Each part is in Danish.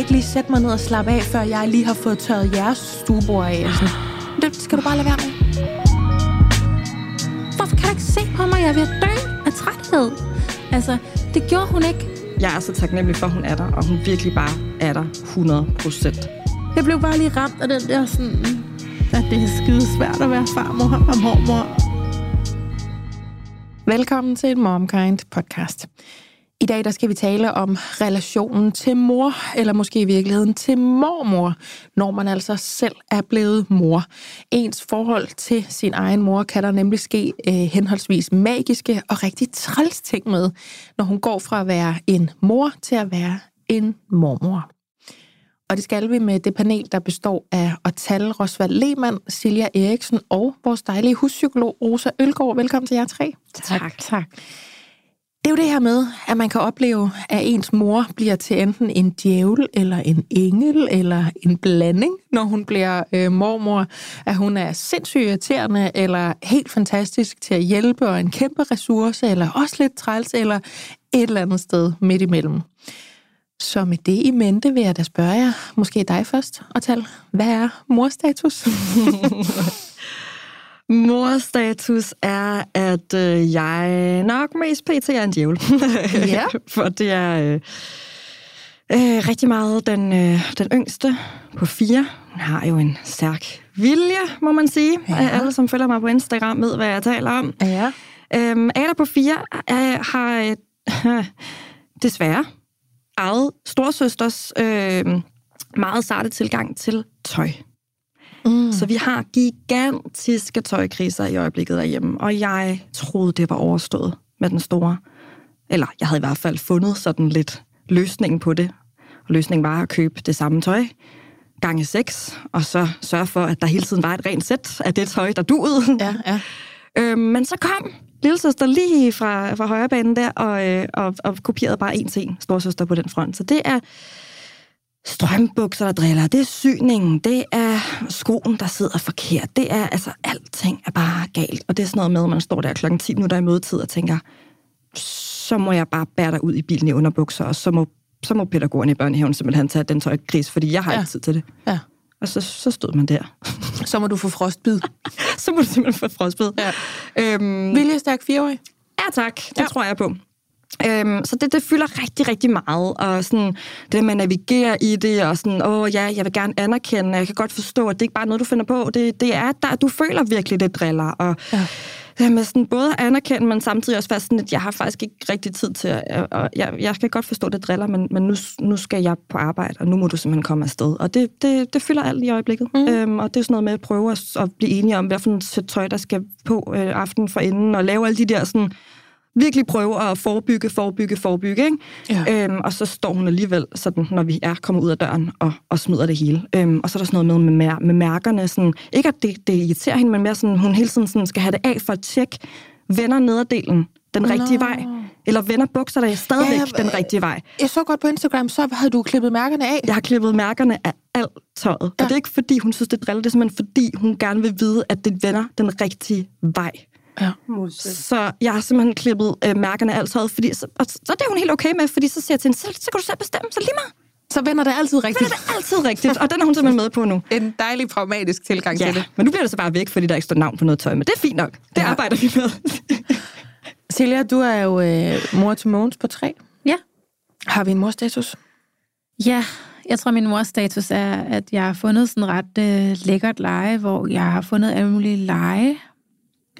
ikke lige sætte mig ned og slappe af, før jeg lige har fået tørret jeres stuebord af. Sådan. Det skal du bare lade være med. Hvorfor kan du ikke se på mig? Jeg er ved at dø af træthed. Altså, det gjorde hun ikke. Jeg er så taknemmelig for, at hun er der, og hun virkelig bare er der 100 procent. Jeg blev bare lige ramt af den der sådan, at det er skide svært at være farmor og mormor. Velkommen til en MomKind podcast. I dag der skal vi tale om relationen til mor, eller måske i virkeligheden til mormor, når man altså selv er blevet mor. Ens forhold til sin egen mor kan der nemlig ske øh, henholdsvis magiske og rigtig træls ting med, når hun går fra at være en mor til at være en mormor. Og det skal vi med det panel, der består af Otal Rosvald Lehmann, Silja Eriksen og vores dejlige huspsykolog Rosa Ølgaard. Velkommen til jer tre. Tak. tak. Det er jo det her med, at man kan opleve, at ens mor bliver til enten en djævel, eller en engel, eller en blanding, når hun bliver øh, mormor. At hun er sindssygt irriterende, eller helt fantastisk til at hjælpe, og en kæmpe ressource, eller også lidt træls, eller et eller andet sted midt imellem. Så med det i mente vil jeg da spørge jer, måske dig først, og tal, hvad er morstatus? Morstatus er, at øh, jeg nok mest pt. er en djævel. Ja. For det er øh, øh, rigtig meget den, øh, den yngste på fire. Hun har jo en stærk vilje, må man sige. Ja. Alle, som følger mig på Instagram, ved, hvad jeg taler om. Ja. Øhm, Ada på fire øh, har øh, desværre eget storsøsters øh, meget sarte tilgang til tøj. Mm. Så vi har gigantiske tøjkriser i øjeblikket derhjemme, og jeg troede, det var overstået med den store. Eller jeg havde i hvert fald fundet sådan lidt løsningen på det. Og løsningen var at købe det samme tøj gange seks, og så sørge for, at der hele tiden var et rent sæt af det tøj, der duede. Ja, ja. Øhm, men så kom lillesøster lige fra, fra højrebanen der, og, øh, og, og kopierede bare en til en storsøster på den front. Så det er strømbukser, der driller, det er syningen, det er skoen, der sidder forkert, det er, altså, alting er bare galt. Og det er sådan noget med, at man står der klokken 10 minutter i mødetid og tænker, så må jeg bare bære dig ud i bilen i underbukser, og så må, så må pædagogen i børnehaven simpelthen tage den tøjkris, fordi jeg har Ja. ikke tid til det. ja. Og så, så stod man der. Så må du få frostbid. så må du simpelthen få frostbid. Ja. Øhm, Viljestærk fireårig. Ja, tak. Det ja. tror jeg på. Øhm, så det, det fylder rigtig, rigtig meget, og sådan, det med at navigere i det, og sådan, åh ja, jeg vil gerne anerkende, jeg kan godt forstå, at det ikke bare er noget, du finder på, det, det er, der, du føler virkelig, det driller, og Ja. det med sådan, både at anerkende, men samtidig også være sådan, at jeg har faktisk ikke rigtig tid til, at, og jeg, jeg kan godt forstå, det driller, men, men nu, nu skal jeg på arbejde, og nu må du simpelthen komme afsted, og det, det, det fylder alt i øjeblikket, mm. øhm, og det er sådan noget med at prøve at, at blive enige om, hvad for sæt tøj, der skal på øh, aftenen for inden, og lave alle de der sådan, virkelig prøve at forebygge, forebygge, forebygge. Ikke? Ja. Øhm, og så står hun alligevel, sådan, når vi er kommet ud af døren, og, og smider det hele. Øhm, og så er der sådan noget med, med, med mærkerne. Sådan, ikke at det, det irriterer hende, men mere sådan, hun hele tiden sådan, skal have det af for at tjekke, vender nederdelen den rigtige Nå. vej? Eller vender bukserne stadigvæk Ja, ja, den rigtige vej? Jeg så godt på Instagram, så havde du klippet mærkerne af. Jeg har klippet mærkerne af alt tøjet. Ja. Og det er ikke, fordi hun synes, det driller. Det er simpelthen, fordi hun gerne vil vide, at det vender den rigtige vej. Ja. Så jeg har simpelthen klippet øh, mærkerne af alt fordi, så, og, så det er hun helt okay med, fordi så siger jeg til hende, så, så kan du selv bestemme, så lige meget. Så vender det altid rigtigt. det er altid rigtigt, og den er hun simpelthen med på nu. En dejlig pragmatisk tilgang til Ja, det. men nu bliver det så bare væk, fordi der ikke står navn på noget tøj, men det er fint nok. Det Ja. ja. arbejder vi med. Silja, du er jo øh, mor til Mogens på tre. Ja. Har vi en morstatus? Ja, jeg tror, min mors status er, at jeg har fundet sådan ret øh, lækkert leje, hvor jeg har fundet alle mulige leje,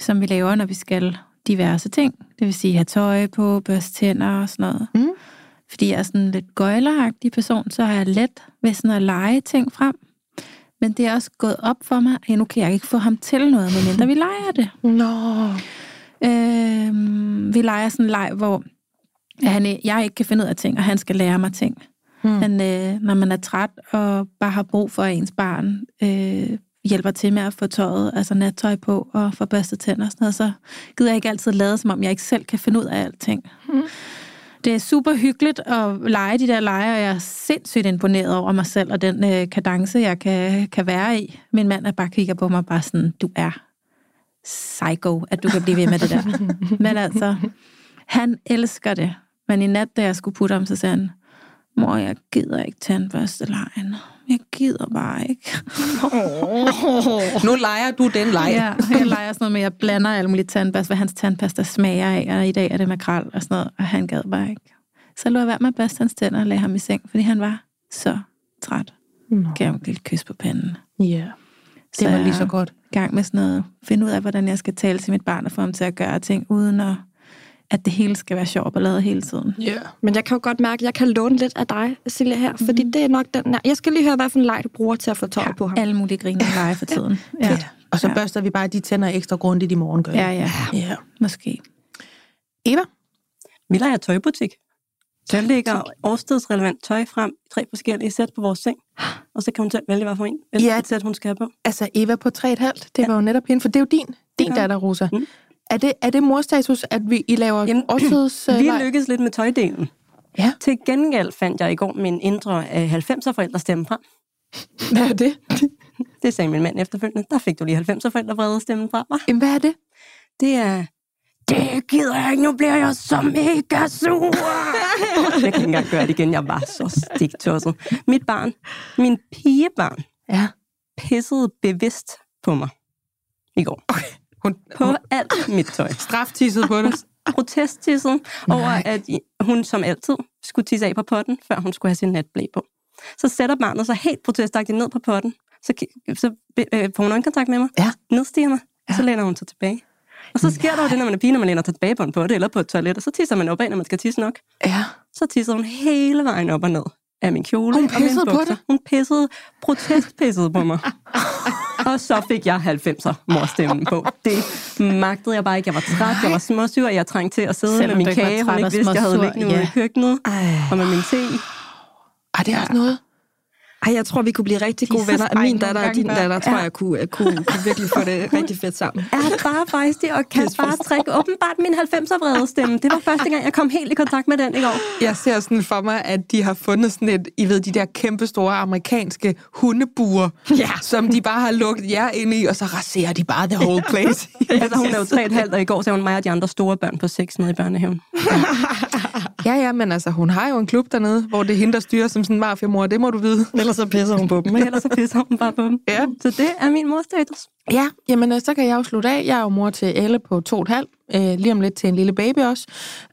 som vi laver, når vi skal diverse ting. Det vil sige have tøj på, børste tænder og sådan noget. Mm. Fordi jeg er sådan en lidt gøjleragtig person, så har jeg let ved sådan at lege ting frem. Men det er også gået op for mig, at nu kan jeg ikke få ham til noget, medmindre vi leger det. Nå. Øh, vi leger sådan en leg, hvor han, jeg ikke kan finde ud af ting, og han skal lære mig ting. Hmm. Men øh, når man er træt og bare har brug for, at ens barn øh, hjælper til med at få tøjet, altså nattøj på og få børstet tænder og sådan noget, så gider jeg ikke altid lade, som om jeg ikke selv kan finde ud af alting. Hmm. Det er super hyggeligt at lege de der lege, og jeg er sindssygt imponeret over mig selv og den øh, kadence, jeg kan, kan være i. Min mand er bare kigger på mig bare sådan, du er psycho, at du kan blive ved med det der. Men altså, han elsker det. Men i nat, da jeg skulle putte ham, så sagde han, mor, jeg gider ikke tandbørstelejen. Jeg gider bare ikke. Nu leger du den leg. Ja, jeg leger sådan noget med, at jeg blander alle mulige tandpasta, hvad hans tandpasta smager af, og i dag er det makrel og sådan noget, og han gad bare ikke. Så lå jeg være med at børste hans tænder og lagde ham i seng, fordi han var så træt. Nå. Gav ham et lille kys på panden. Ja, det var lige så godt. i gang med sådan noget, finde ud af, hvordan jeg skal tale til mit barn og få ham til at gøre ting, uden at, at det hele skal være sjovt og lavet hele tiden. Ja. Men jeg kan jo godt mærke, at jeg kan låne lidt af dig, Silja, her. Mm. Fordi det er nok den... Jeg skal lige høre, hvad for en leg du bruger til at få tøj på ham. Alle mulige griner lege for tiden. Ja, ja. Og så Ja. børster vi bare de tænder ekstra grundigt i morgen, gør ja, ja, ja. måske. Eva? Vi leger tøjbutik. Der ligger årstidsrelevant tøj frem i tre forskellige sæt på vores seng. Og så kan hun selv vælge, hvad for en Ja. ja. et sæt, hun skal have på. Altså Eva på 3,5, det var jo netop hende, for det er jo din, din Ja. datter, Rosa. Mm. Er, det, er det morstatus, at vi I laver Jamen, årstids... øh, Vi leg? lykkedes lidt med tøjdelen. Ja. Til gengæld fandt jeg i går min indre øh, 90'er forældre stemme frem. Hvad er det? Det sagde min mand efterfølgende. Der fik du lige 90'er forældre vrede stemmen fra mig. Jamen, hvad er det? Det er... Det gider jeg ikke, nu bliver jeg så mega sur. jeg kan ikke engang gøre det igen, jeg var så stiktosset. Mit barn, min pigebarn, Ja. pissede bevidst på mig i går. Hun, På alt mit tøj. straftisset på det. Protesttisset over, at hun som altid skulle tisse af på potten, før hun skulle have sin natblæ på. Så sætter barnet sig helt protestagtigt ned på potten. Så, så øh, får hun øjenkontakt med mig. Ja. Nedstiger mig. Ja. Så læner hun sig tilbage. Og så sker der jo det, når man er pige, når man læner sig tilbage på en potte eller på et toilet, og så tisser man opad, når man skal tisse nok. Ja. Så tisser hun hele vejen op og ned af min kjole Hun og mine på dig? Hun pissede, protestpissede på mig. og så fik jeg 90'er morstemmen på. Det magtede jeg bare ikke. Jeg var træt, jeg var småsyr, og jeg trængte til at sidde Selvom med min kage, hun ikke vidste, jeg havde liggende ude ja. i køkkenet, Ej. og med min te. Ej, det er også noget. Ej, jeg tror, vi kunne blive rigtig De gode venner. Min datter og din datter, børn. tror jeg, kunne, kunne, kunne virkelig få det rigtig fedt sammen. Er bare fejstig og kan bare trække åbenbart min 90'er vrede stemme. Det var første gang, jeg kom helt i kontakt med den i går. Jeg ser sådan for mig, at de har fundet sådan et, I ved, de der kæmpe store amerikanske hundebuer, Ja. som de bare har lukket jer ind i, og så raserer de bare the whole place. Altså, hun er jo tre et halvt, og i går så hun mig og de andre store børn på seks nede i børnehaven. ja, ja, men altså, hun har jo en klub dernede, hvor det er hende, der styrer som sådan en mafiamor, det må du vide. Ellers så pisser hun på dem, ikke? ellers så pisser hun bare på dem. Ja. Så det er min morstatus. Ja, jamen øh, så kan jeg jo slutte af. Jeg er jo mor til Elle på to og et halvt, øh, lige om lidt til en lille baby også.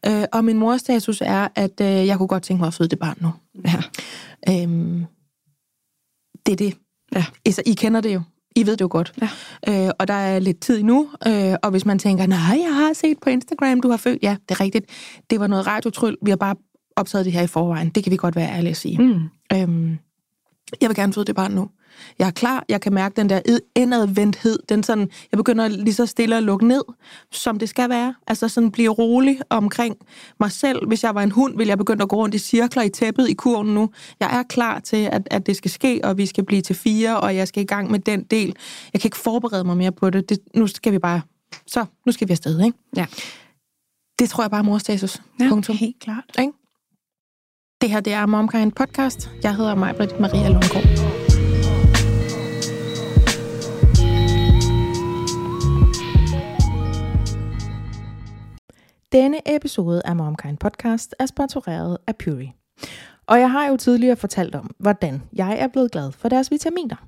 Øh, og min morstatus er, at øh, jeg kunne godt tænke mig at føde det barn nu. Ja. Øhm, det er det. Ja. Altså, I kender det jo. I ved det jo godt. Ja. Øh, og der er lidt tid endnu, øh, og hvis man tænker, nej, jeg har set på Instagram, du har født. Ja, det er rigtigt. Det var noget radiotryl. Vi har bare optaget det her i forvejen. Det kan vi godt være ærlige at sige. Mm. Øhm, jeg vil gerne føde det barn nu. Jeg er klar, jeg kan mærke den der indadvendthed, den sådan, jeg begynder lige så stille at lukke ned, som det skal være. Altså sådan blive rolig omkring mig selv. Hvis jeg var en hund, ville jeg begynde at gå rundt i cirkler i tæppet i kurven nu. Jeg er klar til, at, at det skal ske, og vi skal blive til fire, og jeg skal i gang med den del. Jeg kan ikke forberede mig mere på det. det nu skal vi bare, så nu skal vi afsted, ikke? Ja. Det tror jeg bare er morstatus. Ja, Punktum. Helt klart. Ikke? Det her, det er Momkind Podcast. Jeg hedder Majbrit Maria Lundgaard. Denne episode af Momkind Podcast er sponsoreret af Puri. Og jeg har jo tidligere fortalt om, hvordan jeg er blevet glad for deres vitaminer.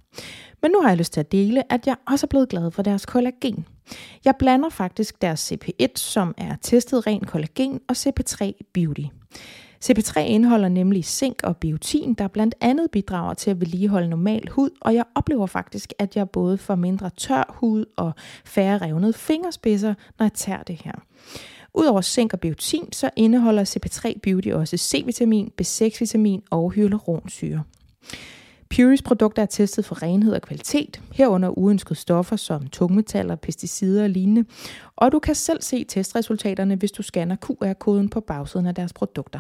Men nu har jeg lyst til at dele, at jeg også er blevet glad for deres kollagen. Jeg blander faktisk deres CP1, som er testet ren kollagen, og CP3 Beauty. CP3 indeholder nemlig zink og biotin, der blandt andet bidrager til at vedligeholde normal hud, og jeg oplever faktisk, at jeg både får mindre tør hud og færre revnede fingerspidser, når jeg tager det her. Udover zink og biotin, så indeholder CP3 Beauty også C-vitamin, B6-vitamin og hyaluronsyre. Puris produkter er testet for renhed og kvalitet, herunder uønskede stoffer som tungmetaller, pesticider og lignende, og du kan selv se testresultaterne, hvis du scanner QR-koden på bagsiden af deres produkter.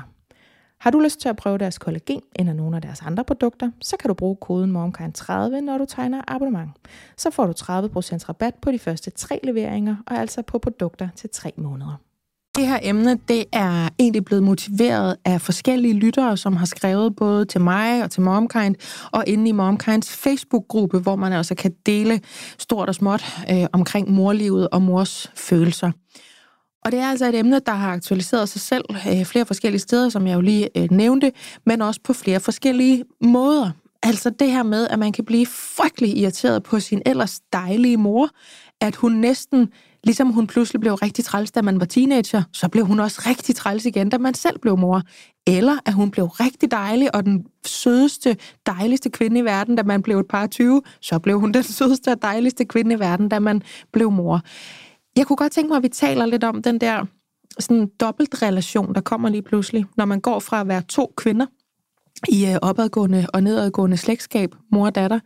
Har du lyst til at prøve deres kollagen eller nogle af deres andre produkter, så kan du bruge koden MOMKIND30, når du tegner abonnement. Så får du 30% rabat på de første tre leveringer, og altså på produkter til tre måneder. Det her emne, det er egentlig blevet motiveret af forskellige lyttere, som har skrevet både til mig og til MomKind, og inde i MomKinds Facebook-gruppe, hvor man altså kan dele stort og småt øh, omkring morlivet og mors følelser. Og det er altså et emne, der har aktualiseret sig selv øh, flere forskellige steder, som jeg jo lige øh, nævnte, men også på flere forskellige måder. Altså det her med, at man kan blive frygtelig irriteret på sin ellers dejlige mor, at hun næsten, ligesom hun pludselig blev rigtig træls, da man var teenager, så blev hun også rigtig træls igen, da man selv blev mor. Eller at hun blev rigtig dejlig og den sødeste, dejligste kvinde i verden, da man blev et par 20, så blev hun den sødeste og dejligste kvinde i verden, da man blev mor. Jeg kunne godt tænke mig, at vi taler lidt om den der sådan dobbeltrelation, der kommer lige pludselig, når man går fra at være to kvinder i øh, opadgående og nedadgående slægtskab, mor og datter,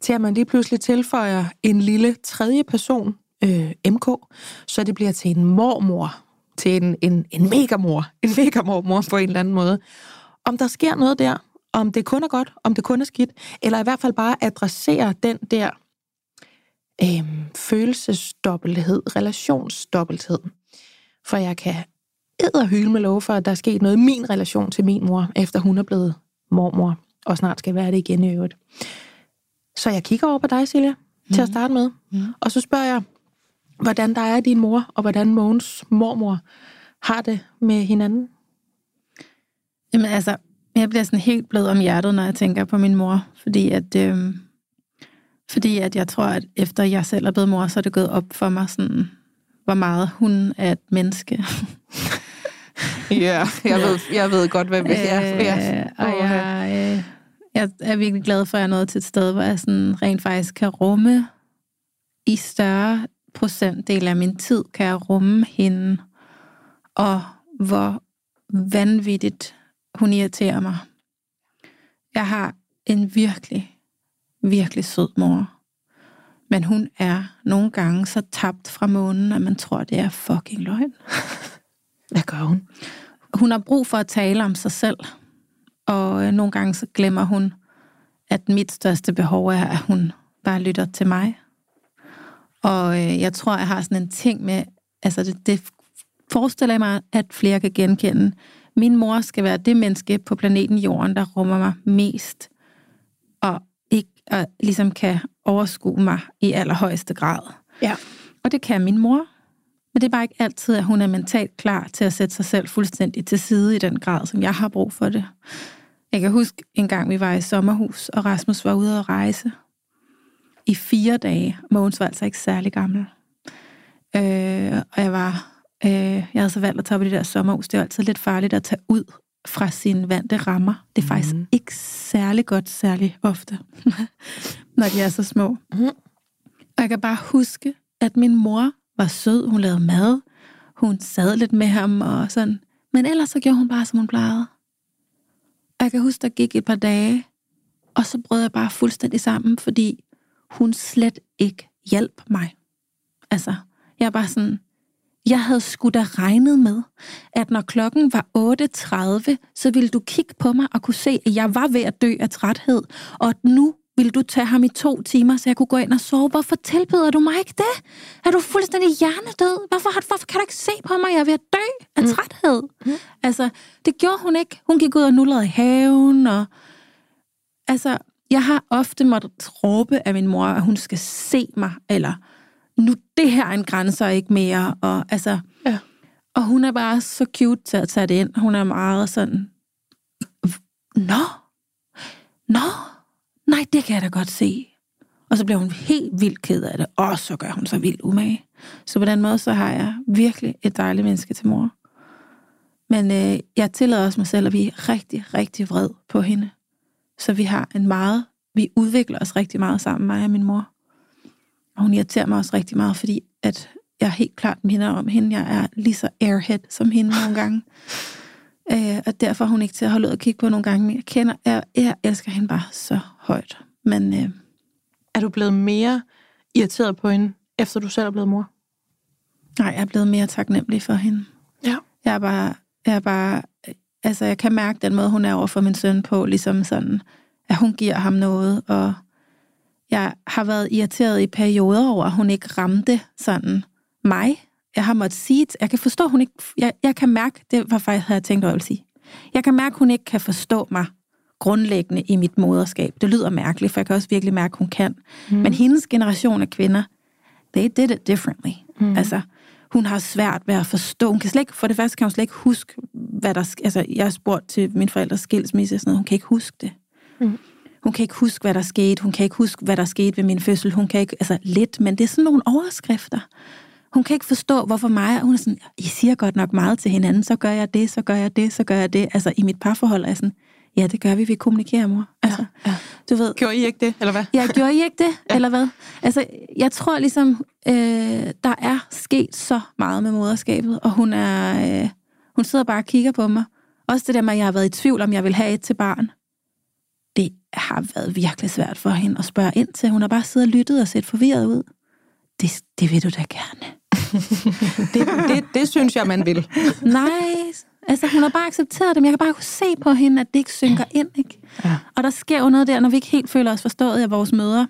til at man lige pludselig tilføjer en lille tredje person, øh, MK, så det bliver til en mormor, til en, en, en megamor, en megamormor på en eller anden måde. Om der sker noget der, om det kun er godt, om det kun er skidt, eller i hvert fald bare adressere den der øh, følelsesdobbelthed, relationsdobbelthed. For jeg kan hyle med lov for, at der er sket noget i min relation til min mor, efter hun er blevet mormor, og snart skal være det igen i øvrigt. Så jeg kigger over på dig, Silja, mm. til at mhm. starte med, mm. og så spørger jeg, hvordan der er din mor, og hvordan Mogens mormor har det med hinanden? Jamen altså, jeg bliver sådan helt blød om hjertet, når jeg tænker på min mor, fordi at, øh, fordi at jeg tror, at efter jeg selv er blevet mor, så er det gået op for mig, sådan, hvor meget hun er et menneske. ja, jeg ved, jeg ved godt, hvad vi er. Ja. Og jeg, øh, jeg er virkelig glad for, at jeg er nået til et sted, hvor jeg sådan rent faktisk kan rumme i større procentdel af min tid, kan jeg rumme hende, og hvor vanvittigt hun irriterer mig. Jeg har en virkelig, virkelig sød mor. Men hun er nogle gange så tabt fra månen, at man tror, det er fucking løgn. Hvad gør hun? Hun har brug for at tale om sig selv. Og øh, nogle gange så glemmer hun, at mit største behov er, at hun bare lytter til mig. Og øh, jeg tror, jeg har sådan en ting med, altså det, det forestiller jeg mig, at flere kan genkende. Min mor skal være det menneske på planeten Jorden, der rummer mig mest, og og ligesom kan overskue mig i allerhøjeste grad. Ja. Og det kan min mor. Men det er bare ikke altid, at hun er mentalt klar til at sætte sig selv fuldstændig til side i den grad, som jeg har brug for det. Jeg kan huske en gang, vi var i sommerhus, og Rasmus var ude at rejse i fire dage. Mogens var altså ikke særlig gammel. Øh, og jeg var, øh, jeg havde så valgt at tage på det der sommerhus. Det er altid lidt farligt at tage ud fra sine vante rammer. Det er faktisk mm. ikke særlig godt, særlig ofte, når de er så små. Mm. Og jeg kan bare huske, at min mor var sød, hun lavede mad, hun sad lidt med ham og sådan. Men ellers så gjorde hun bare, som hun plejede. Og jeg kan huske, der gik et par dage, og så brød jeg bare fuldstændig sammen, fordi hun slet ikke hjalp mig. Altså, jeg er bare sådan, jeg havde sgu da regnet med, at når klokken var 8.30, så ville du kigge på mig og kunne se, at jeg var ved at dø af træthed, og at nu ville du tage ham i to timer, så jeg kunne gå ind og sove. Hvorfor tilbyder du mig ikke det? Er du fuldstændig hjernedød? Hvorfor, hvorfor kan du ikke se på mig, jeg er ved at dø af mm. træthed? Mm. Altså, det gjorde hun ikke. Hun gik ud og nullerede i haven, og altså, jeg har ofte måttet råbe af min mor, at hun skal se mig, eller nu det her er en grænse og ikke mere. Og, altså, ja. og hun er bare så cute til at tage det ind. Hun er meget sådan, nå, nå, nej, det kan jeg da godt se. Og så bliver hun helt vildt ked af det, og så gør hun så vildt umage. Så på den måde, så har jeg virkelig et dejligt menneske til mor. Men øh, jeg tillader også mig selv at blive rigtig, rigtig vred på hende. Så vi har en meget, vi udvikler os rigtig meget sammen, mig og min mor. Og hun irriterer mig også rigtig meget, fordi at jeg helt klart minder om hende. Jeg er lige så airhead som hende nogle gange. Øh, og derfor er hun ikke til at holde ud og kigge på nogle gange. Men jeg kender, jeg, jeg elsker hende bare så højt. Men øh, er du blevet mere irriteret på hende, efter du selv er blevet mor? Nej, jeg er blevet mere taknemmelig for hende. Ja. Jeg er bare, jeg er bare, altså jeg kan mærke den måde, hun er over for min søn på, ligesom sådan, at hun giver ham noget, og jeg har været irriteret i perioder over, at hun ikke ramte sådan mig. Jeg har måttet sige, jeg kan forstå, hun ikke, jeg, jeg kan mærke, det var faktisk, havde jeg tænkt over at sige. Jeg kan mærke, hun ikke kan forstå mig grundlæggende i mit moderskab. Det lyder mærkeligt, for jeg kan også virkelig mærke, hun kan. Mm. Men hendes generation af kvinder, they did it differently. Mm. Altså, Hun har svært ved at forstå. Hun kan slet ikke, for det første kan hun slet ikke huske, hvad der... Altså, jeg har spurgt til min forældres skilsmisse sådan noget. Hun kan ikke huske det. Mm. Hun kan ikke huske, hvad der skete. Hun kan ikke huske, hvad der skete ved min fødsel. Hun kan ikke... Altså, lidt, men det er sådan nogle overskrifter. Hun kan ikke forstå, hvorfor mig... Hun er sådan, I siger godt nok meget til hinanden. Så gør jeg det, så gør jeg det, så gør jeg det. Altså, i mit parforhold er jeg sådan... Ja, det gør vi. Vi kommunikerer, mor. Altså, ja. du ved... Gjorde I ikke det, eller hvad? Jeg gjorde I ikke det, ja. eller hvad? Altså, jeg tror ligesom, øh, der er sket så meget med moderskabet, og hun er, øh, hun sidder bare og kigger på mig. Også det der med, at jeg har været i tvivl, om jeg vil have et til barn. Har været virkelig svært for hende at spørge ind til. Hun har bare siddet og lyttet og set forvirret ud. Det, det vil du da gerne. Det, det, det synes jeg, man vil. Nej, altså hun har bare accepteret det, men jeg kan bare kunne se på hende, at det ikke synker ind. Ikke? Ja. Og der sker jo noget der, når vi ikke helt føler os forstået af vores møder.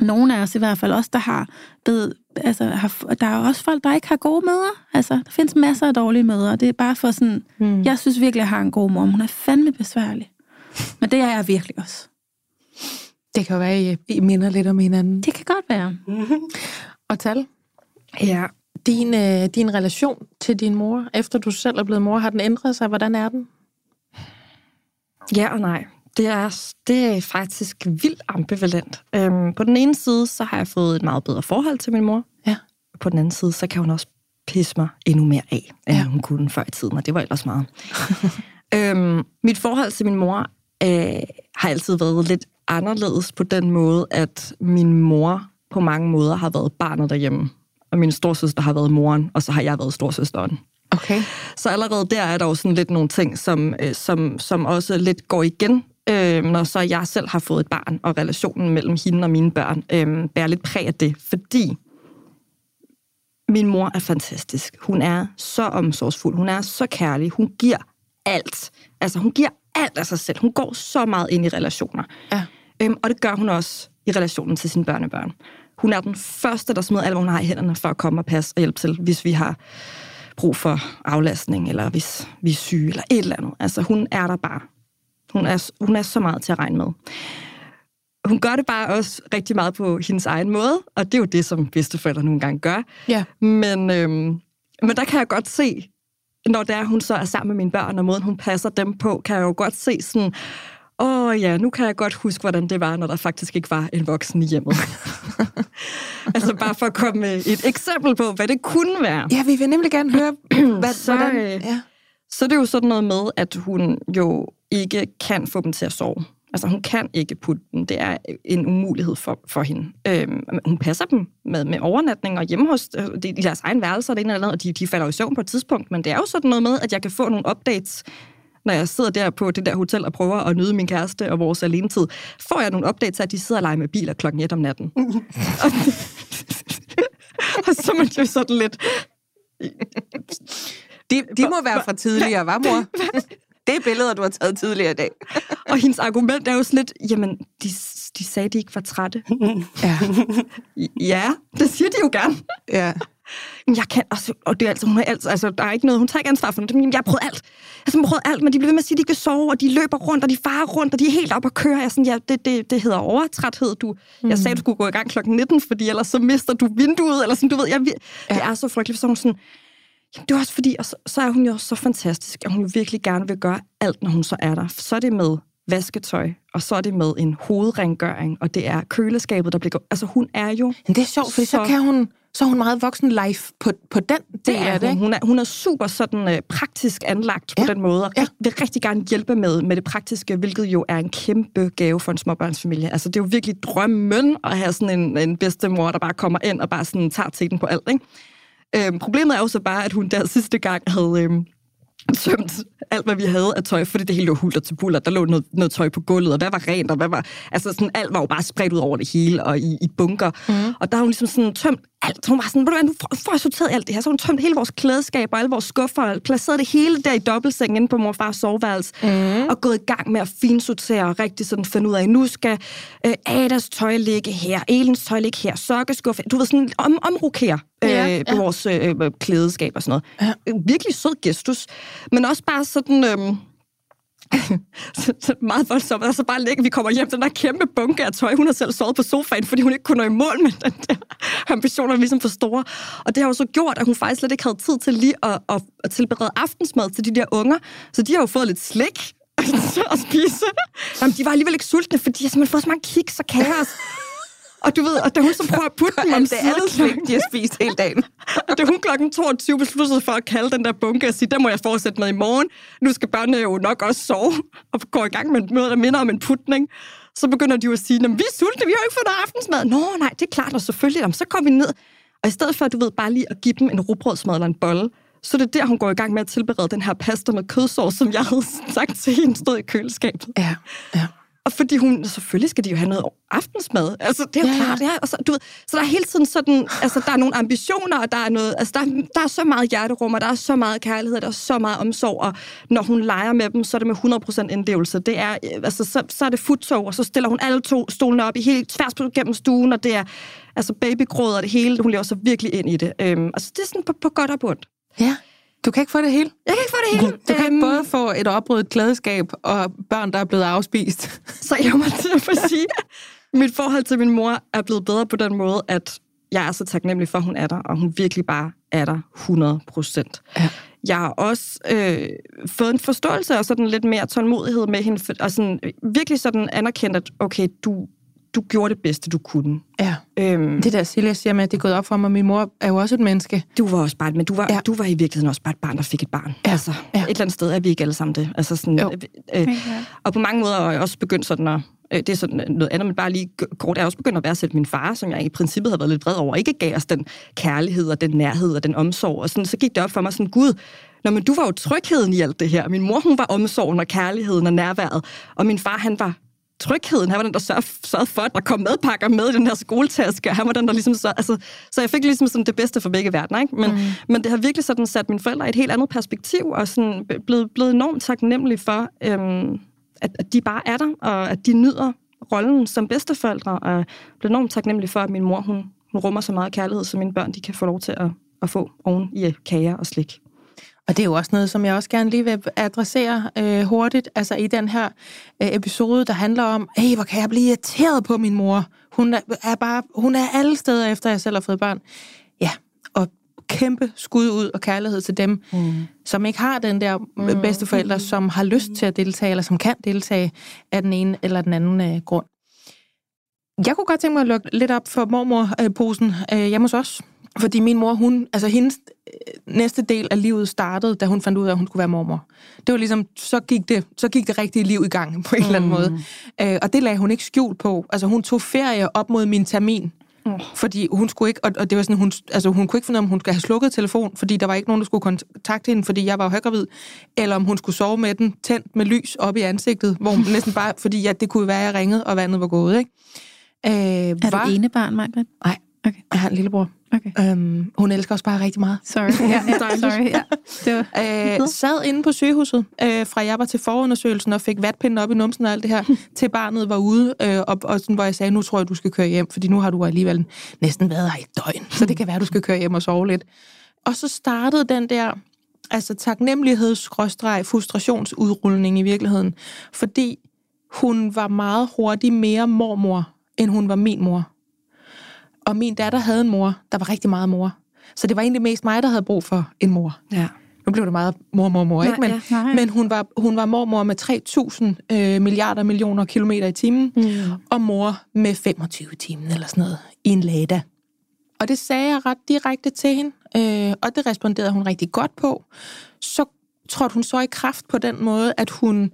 Nogle af os i hvert fald også, der har blevet, altså, har, der er også folk, der ikke har gode møder. Altså, der findes masser af dårlige møder. Det er bare for sådan, Mm. jeg synes virkelig, jeg har en god mor. Hun er fandme besværlig. Men det er jeg virkelig også. Det kan jo være, I, I minder lidt om hinanden. Det kan godt være. Og tal, Ja. din, øh, din relation til din mor, efter du selv er blevet mor, har den ændret sig? Hvordan er den? Ja og nej. Det er, det er faktisk vildt ambivalent. Øhm, på den ene side, så har jeg fået et meget bedre forhold til min mor. Ja. På den anden side, så kan hun også pisse mig endnu mere af, end Ja. ja. hun kunne før i tiden, og det var ellers meget. øhm, mit forhold til min mor øh, har altid været lidt anderledes på den måde, at min mor på mange måder har været barnet derhjemme, og min storsøster har været moren, og så har jeg været storsøsteren. Okay. Så allerede der er der jo sådan lidt nogle ting, som, øh, som, som også lidt går igen, øh, når så jeg selv har fået et barn, og relationen mellem hende og mine børn øh, bærer lidt præg af det, fordi min mor er fantastisk. Hun er så omsorgsfuld, hun er så kærlig, hun giver alt. Altså hun giver alt af sig selv. Hun går så meget ind i relationer. Ja. Øhm, og det gør hun også i relationen til sine børnebørn. Hun er den første, der smider alt, hvad hun har i hænderne for at komme og passe og hjælpe til, hvis vi har brug for aflastning, eller hvis vi er syge, eller et eller andet. Altså, hun er der bare. Hun er, hun er så meget til at regne med. Hun gør det bare også rigtig meget på hendes egen måde, og det er jo det, som bedsteforældre nogle gange gør. Ja. Men, øhm, men der kan jeg godt se, når det er, hun så er sammen med mine børn, og måden hun passer dem på, kan jeg jo godt se sådan, åh ja, nu kan jeg godt huske, hvordan det var, når der faktisk ikke var en voksen i hjemmet. altså bare for at komme med et eksempel på, hvad det kunne være. Ja, vi vil nemlig gerne høre, hvad, Så, hvordan... øh, Ja. Så det er jo sådan noget med, at hun jo ikke kan få dem til at sove. Altså hun kan ikke putte dem. Det er en umulighed for, for hende. Øhm, hun passer dem med, med overnatning og hjemme hos øh, det, i deres egen værelser, det ene eller andet, og de, de falder jo i søvn på et tidspunkt. Men det er jo sådan noget med, at jeg kan få nogle updates, når jeg sidder der på det der hotel og prøver at nyde min kæreste og vores alenetid. Får jeg nogle updates at de sidder og leger med biler klokken 1 om natten. og, og så er man jo sådan lidt... De, de må være fra tidligere, var mor? Det er billeder, du har taget tidligere i dag. Og hendes argument er jo sådan lidt, jamen, de, de sagde, de ikke var trætte. Ja. ja, det siger de jo gerne. ja. Men jeg kan også, og det er altså, hun har altså, altså, der er ikke noget, hun tager ikke ansvar for noget. Jeg har prøvet alt. Altså, jeg har prøvet alt, men de bliver ved med at sige, at de ikke vil sove, og de løber rundt, og de farer rundt, og de er helt op at køre. Jeg er sådan, ja, det, det, det hedder overtræthed. Du, mm. Jeg sagde, du skulle gå i gang klokken 19, fordi ellers så mister du vinduet, eller sådan, du ved, jeg, det er så frygteligt, så er hun sådan, Jamen, det er også fordi, og så, så er hun jo så fantastisk, at hun virkelig gerne vil gøre alt, når hun så er der. Så er det med vasketøj, og så er det med en hovedrengøring, og det er køleskabet, der bliver... gå- Altså, hun er jo... Men det er sjovt, for så, så kan hun... Så er hun meget voksen life på, på den del Det af er det, hun. Hun er, hun er super sådan øh, praktisk anlagt på Ja. den måde, og Ja. vil rigtig gerne hjælpe med, med det praktiske, hvilket jo er en kæmpe gave for en småbørnsfamilie. Altså, det er jo virkelig drømmen at have sådan en, en bedstemor, der bare kommer ind og bare sådan tager teten på alt, ikke? Øhm, problemet er jo så bare, at hun der sidste gang havde øhm, tømt alt, hvad vi havde af tøj, fordi det hele lå hulter til buller. Der lå noget, noget tøj på gulvet, og hvad var rent, og hvad var... Altså, sådan, alt var jo bare spredt ud over det hele, og i, i bunker. Mm. Og der har hun ligesom sådan tømt alt. Hun var sådan, nu får, jeg sorteret alt det her. Så hun tømt hele vores klædeskab og alle vores skuffer, og placeret det hele der i dobbeltsengen inde på mor og fars soveværelse, mm. og gået i gang med at finsortere og rigtig sådan finde ud af, nu skal øh, Adas tøj ligge her, Elens tøj ligge her, sokkeskuffe, du ved sådan, om, omrokere Ja, ja, ja. ja. vores øh, øh, klædeskab og sådan noget. Ja. Virkelig sød gestus, men også bare sådan... Øh, så, så meget voldsomt. Og så bare ligge, vi kommer hjem, den der kæmpe bunke af tøj, hun har selv sovet på sofaen, fordi hun ikke kunne nå i mål med den der ambitioner, er ligesom for store. Og det har jo så gjort, at hun faktisk slet ikke havde tid til lige at, at, at tilberede aftensmad til de der unger. Så de har jo fået lidt slik at spise. Jamen, de var alligevel ikke sultne, fordi har simpelthen fået så mange kiks og kaos. Og du ved, og da hun så prøver at putte dem om er slik, de har spist hele dagen. og da hun klokken 22 besluttede for at kalde den der bunke og sige, der må jeg fortsætte med i morgen. Nu skal børnene jo nok også sove og gå i gang med noget, der minder om en putning. Så begynder de jo at sige, vi er sultne, vi har jo ikke fået noget aftensmad. Nå, nej, det er klart, og selvfølgelig. Jamen, så kommer vi ned. Og i stedet for, du ved, bare lige at give dem en rugbrødsmad eller en bolle, så det er der, hun går i gang med at tilberede den her pasta med kødsovs, som jeg havde sagt til hende stod i køleskabet. Ja, ja. Og fordi hun, selvfølgelig skal de jo have noget aftensmad. Altså, det er jo Ja, klart, ja. Og så, du ved, så der er hele tiden sådan, altså, der er nogle ambitioner, og der er noget, altså, der, er- der er så meget hjerterum, og der er så meget kærlighed, og der er så meget omsorg, og når hun leger med dem, så er det med 100% indlevelse. Det er, øh, altså, så, så er det futtog, og så stiller hun alle to stolene op i helt tværs på gennem stuen, og det er altså babygråd og det hele. Hun lever så virkelig ind i det. Øhm, altså, det er sådan på, på godt og ondt. ja. Du kan ikke få det hele. Jeg kan ikke få det hele. Du kan ikke Øhm, både få et opryddet klædeskab og børn, der er blevet afspist. Så jeg må til at sige, mit forhold til min mor er blevet bedre på den måde, at jeg er så taknemmelig for, at hun er der, og hun virkelig bare er der 100 procent. Ja. Jeg har også øh, fået en forståelse og sådan lidt mere tålmodighed med hende, og sådan, øh, virkelig sådan anerkendt, at okay, du, du gjorde det bedste, du kunne. Ja. Øhm, Det der Silja siger med, at det er gået op for mig, min mor er jo også et menneske. du var også bare, men du var, Ja. du var i virkeligheden også bare et barn, der fik et barn. Ja. Altså, Ja. et eller andet sted er vi ikke alle sammen det. Altså sådan, Jo. øh, øh, og på mange måder er jeg også begyndt sådan at, øh, det er sådan noget andet, men bare lige kort, jeg er også begyndt at værdsætte min far, som jeg i princippet havde været lidt vred over, ikke gav os den kærlighed og den nærhed og den omsorg. Og sådan, så gik det op for mig sådan, gud, Nå, men du var jo trygheden i alt det her. Min mor, hun var omsorgen og kærligheden og nærværet. Og min far, han var trygheden. Han var den, der sørgede, for, at der kom madpakker med i den her skoletaske. Han var den, der ligesom så... Altså, så jeg fik ligesom sådan det bedste for begge verdener. Ikke? Men, mm. men det har virkelig sådan sat mine forældre i et helt andet perspektiv, og sådan blevet, blevet enormt taknemmelig for, øhm, at, at de bare er der, og at de nyder rollen som bedsteforældre, og blevet enormt taknemmelig for, at min mor, hun, hun rummer så meget kærlighed, så mine børn, de kan få lov til at, at få oven i kager og slik. Og det er jo også noget, som jeg også gerne lige vil adressere øh, hurtigt, altså i den her øh, episode, der handler om, hey, hvor kan jeg blive irriteret på min mor? Hun er, er bare, hun er alle steder, efter jeg selv har fået børn. Ja, og kæmpe skud ud og kærlighed til dem, mm. som ikke har den der mm. bedste forældre, som har lyst til at deltage, eller som kan deltage af den ene eller den anden øh, grund. Jeg kunne godt tænke mig at lukke lidt op for mormorposen øh, hjemme hos os. Fordi min mor, hun, altså hendes øh, næste del af livet startede, da hun fandt ud af, at hun skulle være mormor. Det var ligesom, så gik det, så gik det rigtige liv i gang på en mm. eller anden måde. Øh, og det lagde hun ikke skjul på. Altså hun tog ferie op mod min termin. Mm. Fordi hun skulle ikke, og, og det var sådan, hun, altså hun kunne ikke finde ud af, om hun skulle have slukket telefon, fordi der var ikke nogen, der skulle kontakte hende, fordi jeg var jo højgravid, eller om hun skulle sove med den tændt med lys op i ansigtet, hvor hun næsten bare, fordi ja, det kunne være, at jeg ringede, og vandet var gået, ikke? Øh, Er var, du ene barn, Margaret? Nej. Okay. Jeg har en lillebror. Okay. Øhm, hun elsker os bare rigtig meget. Sorry. Ja, ja, sorry. Ja. Det var... Øh, sad inde på sygehuset, øh, fra jeg var til forundersøgelsen og fik vatpinden op i numsen og alt det her, til barnet var ude, øh, og, og sådan, hvor jeg sagde, nu tror jeg, du skal køre hjem, fordi nu har du alligevel næsten været her i døgn, så det kan være, du skal køre hjem og sove lidt. Og så startede den der altså taknemmeligheds-frustrationsudrulning i virkeligheden, fordi hun var meget hurtigt mere mormor, end hun var min mor. Og min datter havde en mor, der var rigtig meget mor. Så det var egentlig mest mig, der havde brug for en mor. Ja. Nu blev det meget mor, mor, mor, Nej, ikke? Men, ja, nej. men hun, var, hun var mormor med 3.000 øh, milliarder millioner kilometer i timen, mm. og mor med 25 timen eller sådan noget i en Lada. Og det sagde jeg ret direkte til hende, øh, og det responderede hun rigtig godt på. Så trådte hun så i kraft på den måde, at hun øh,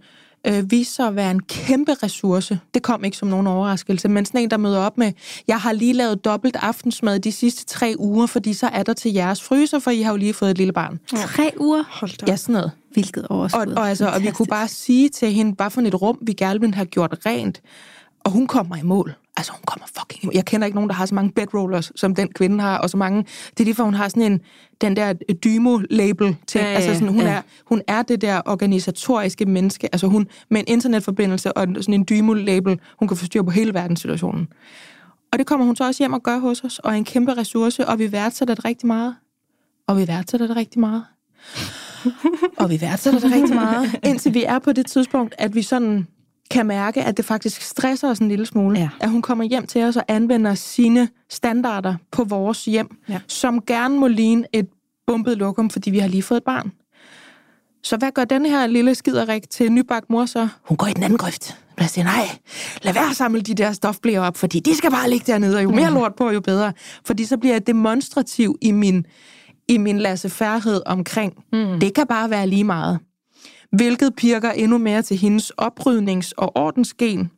viste sig at være en kæmpe ressource. Det kom ikke som nogen overraskelse, men sådan en, der møder op med, jeg har lige lavet dobbelt aftensmad de sidste tre uger, fordi så er der til jeres fryser, for I har jo lige fået et lille barn. Tre uger. Hold da. Ja, sådan noget. Hvilket Og, overskud. og, altså, og vi kunne bare sige til hende, bare for et rum, vi gerne ville have gjort rent. Og hun kommer i mål. Altså, hun kommer fucking. Jeg kender ikke nogen, der har så mange bedrollers, som den kvinde har, og så mange... Det er lige for, hun har sådan en, den der Dymo-label til. Ja, ja, altså, sådan, hun, ja. er, hun er det der organisatoriske menneske. Altså, hun med en internetforbindelse og sådan en Dymo-label, hun kan forstyrre på hele verdenssituationen. Og det kommer hun så også hjem og gør hos os, og er en kæmpe ressource, og vi værdsætter det rigtig meget. Og vi værdsætter det rigtig meget. og vi værdsætter det rigtig meget, indtil vi er på det tidspunkt, at vi sådan kan mærke, at det faktisk stresser os en lille smule. Ja. At hun kommer hjem til os og anvender sine standarder på vores hjem, Ja. som gerne må ligne et bumpet lokum, fordi vi har lige fået et barn. Så hvad gør den her lille skiderik til nybagt mor så? Hun går i den anden grøft. Jeg siger, nej, lad være at samle de der stofblæer op, fordi de skal bare ligge dernede, og jo mere lort på, jo bedre. Fordi så bliver jeg demonstrativ i min, i min lassefærdighed omkring, mm. det kan bare være lige meget. Hvilket pirker endnu mere til hendes oprydnings- og ordensgen.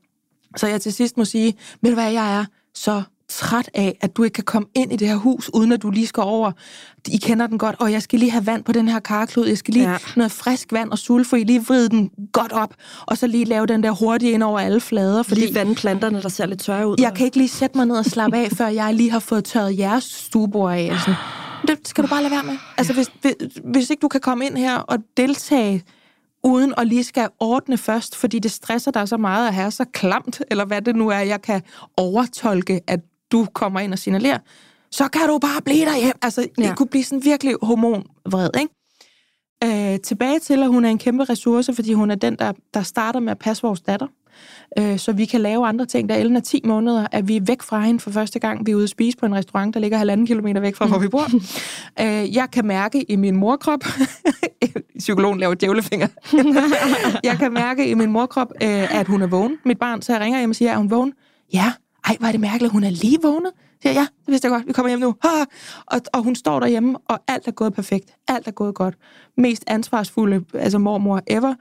Så jeg til sidst må sige, ved du hvad, jeg er så træt af, at du ikke kan komme ind i det her hus, uden at du lige skal over. I kender den godt, og jeg skal lige have vand på den her karklud, jeg skal lige Ja. noget frisk vand og sulfur, lige vride den godt op, og så lige lave den der hurtigt ind over alle flader, fordi Fordi vande planterne, der ser lidt tørre ud. jeg kan ikke lige sætte mig ned og slappe af, før jeg lige har fået tørret jeres stuebord af. Sådan. Det skal du bare lade være med. Altså, hvis, hvis, hvis ikke du kan komme ind her og deltage, uden at lige skal ordne først, fordi det stresser dig så meget at have så klamt, eller hvad det nu er, jeg kan overtolke, at du kommer ind og signalerer, så kan du bare blive derhjemme. Altså, det Ja. kunne blive sådan virkelig hormonvred, ikke? Øh, tilbage til, at hun er en kæmpe ressource, fordi hun er den, der, der starter med at passe vores datter. Øh, så vi kan lave andre ting. Da Ellen er 10 måneder, er vi væk fra hende for første gang. Vi er ude at spise på en restaurant, der ligger halvanden kilometer væk fra, hvor vi bor. øh, jeg kan mærke i min morkrop, psykologen laver djævlefinger, jeg kan mærke i min morkrop, øh, at hun er vågen. Mit barn, så jeg ringer hjem og siger, er hun vågen? Ja. Ej, hvor er det mærkeligt, hun er lige vågnet. Jeg, ja, det vidste jeg godt. Vi kommer hjem nu. Ha! Og, og hun står derhjemme, og alt er gået perfekt. Alt er gået godt. Mest ansvarsfulde, altså mormor ever.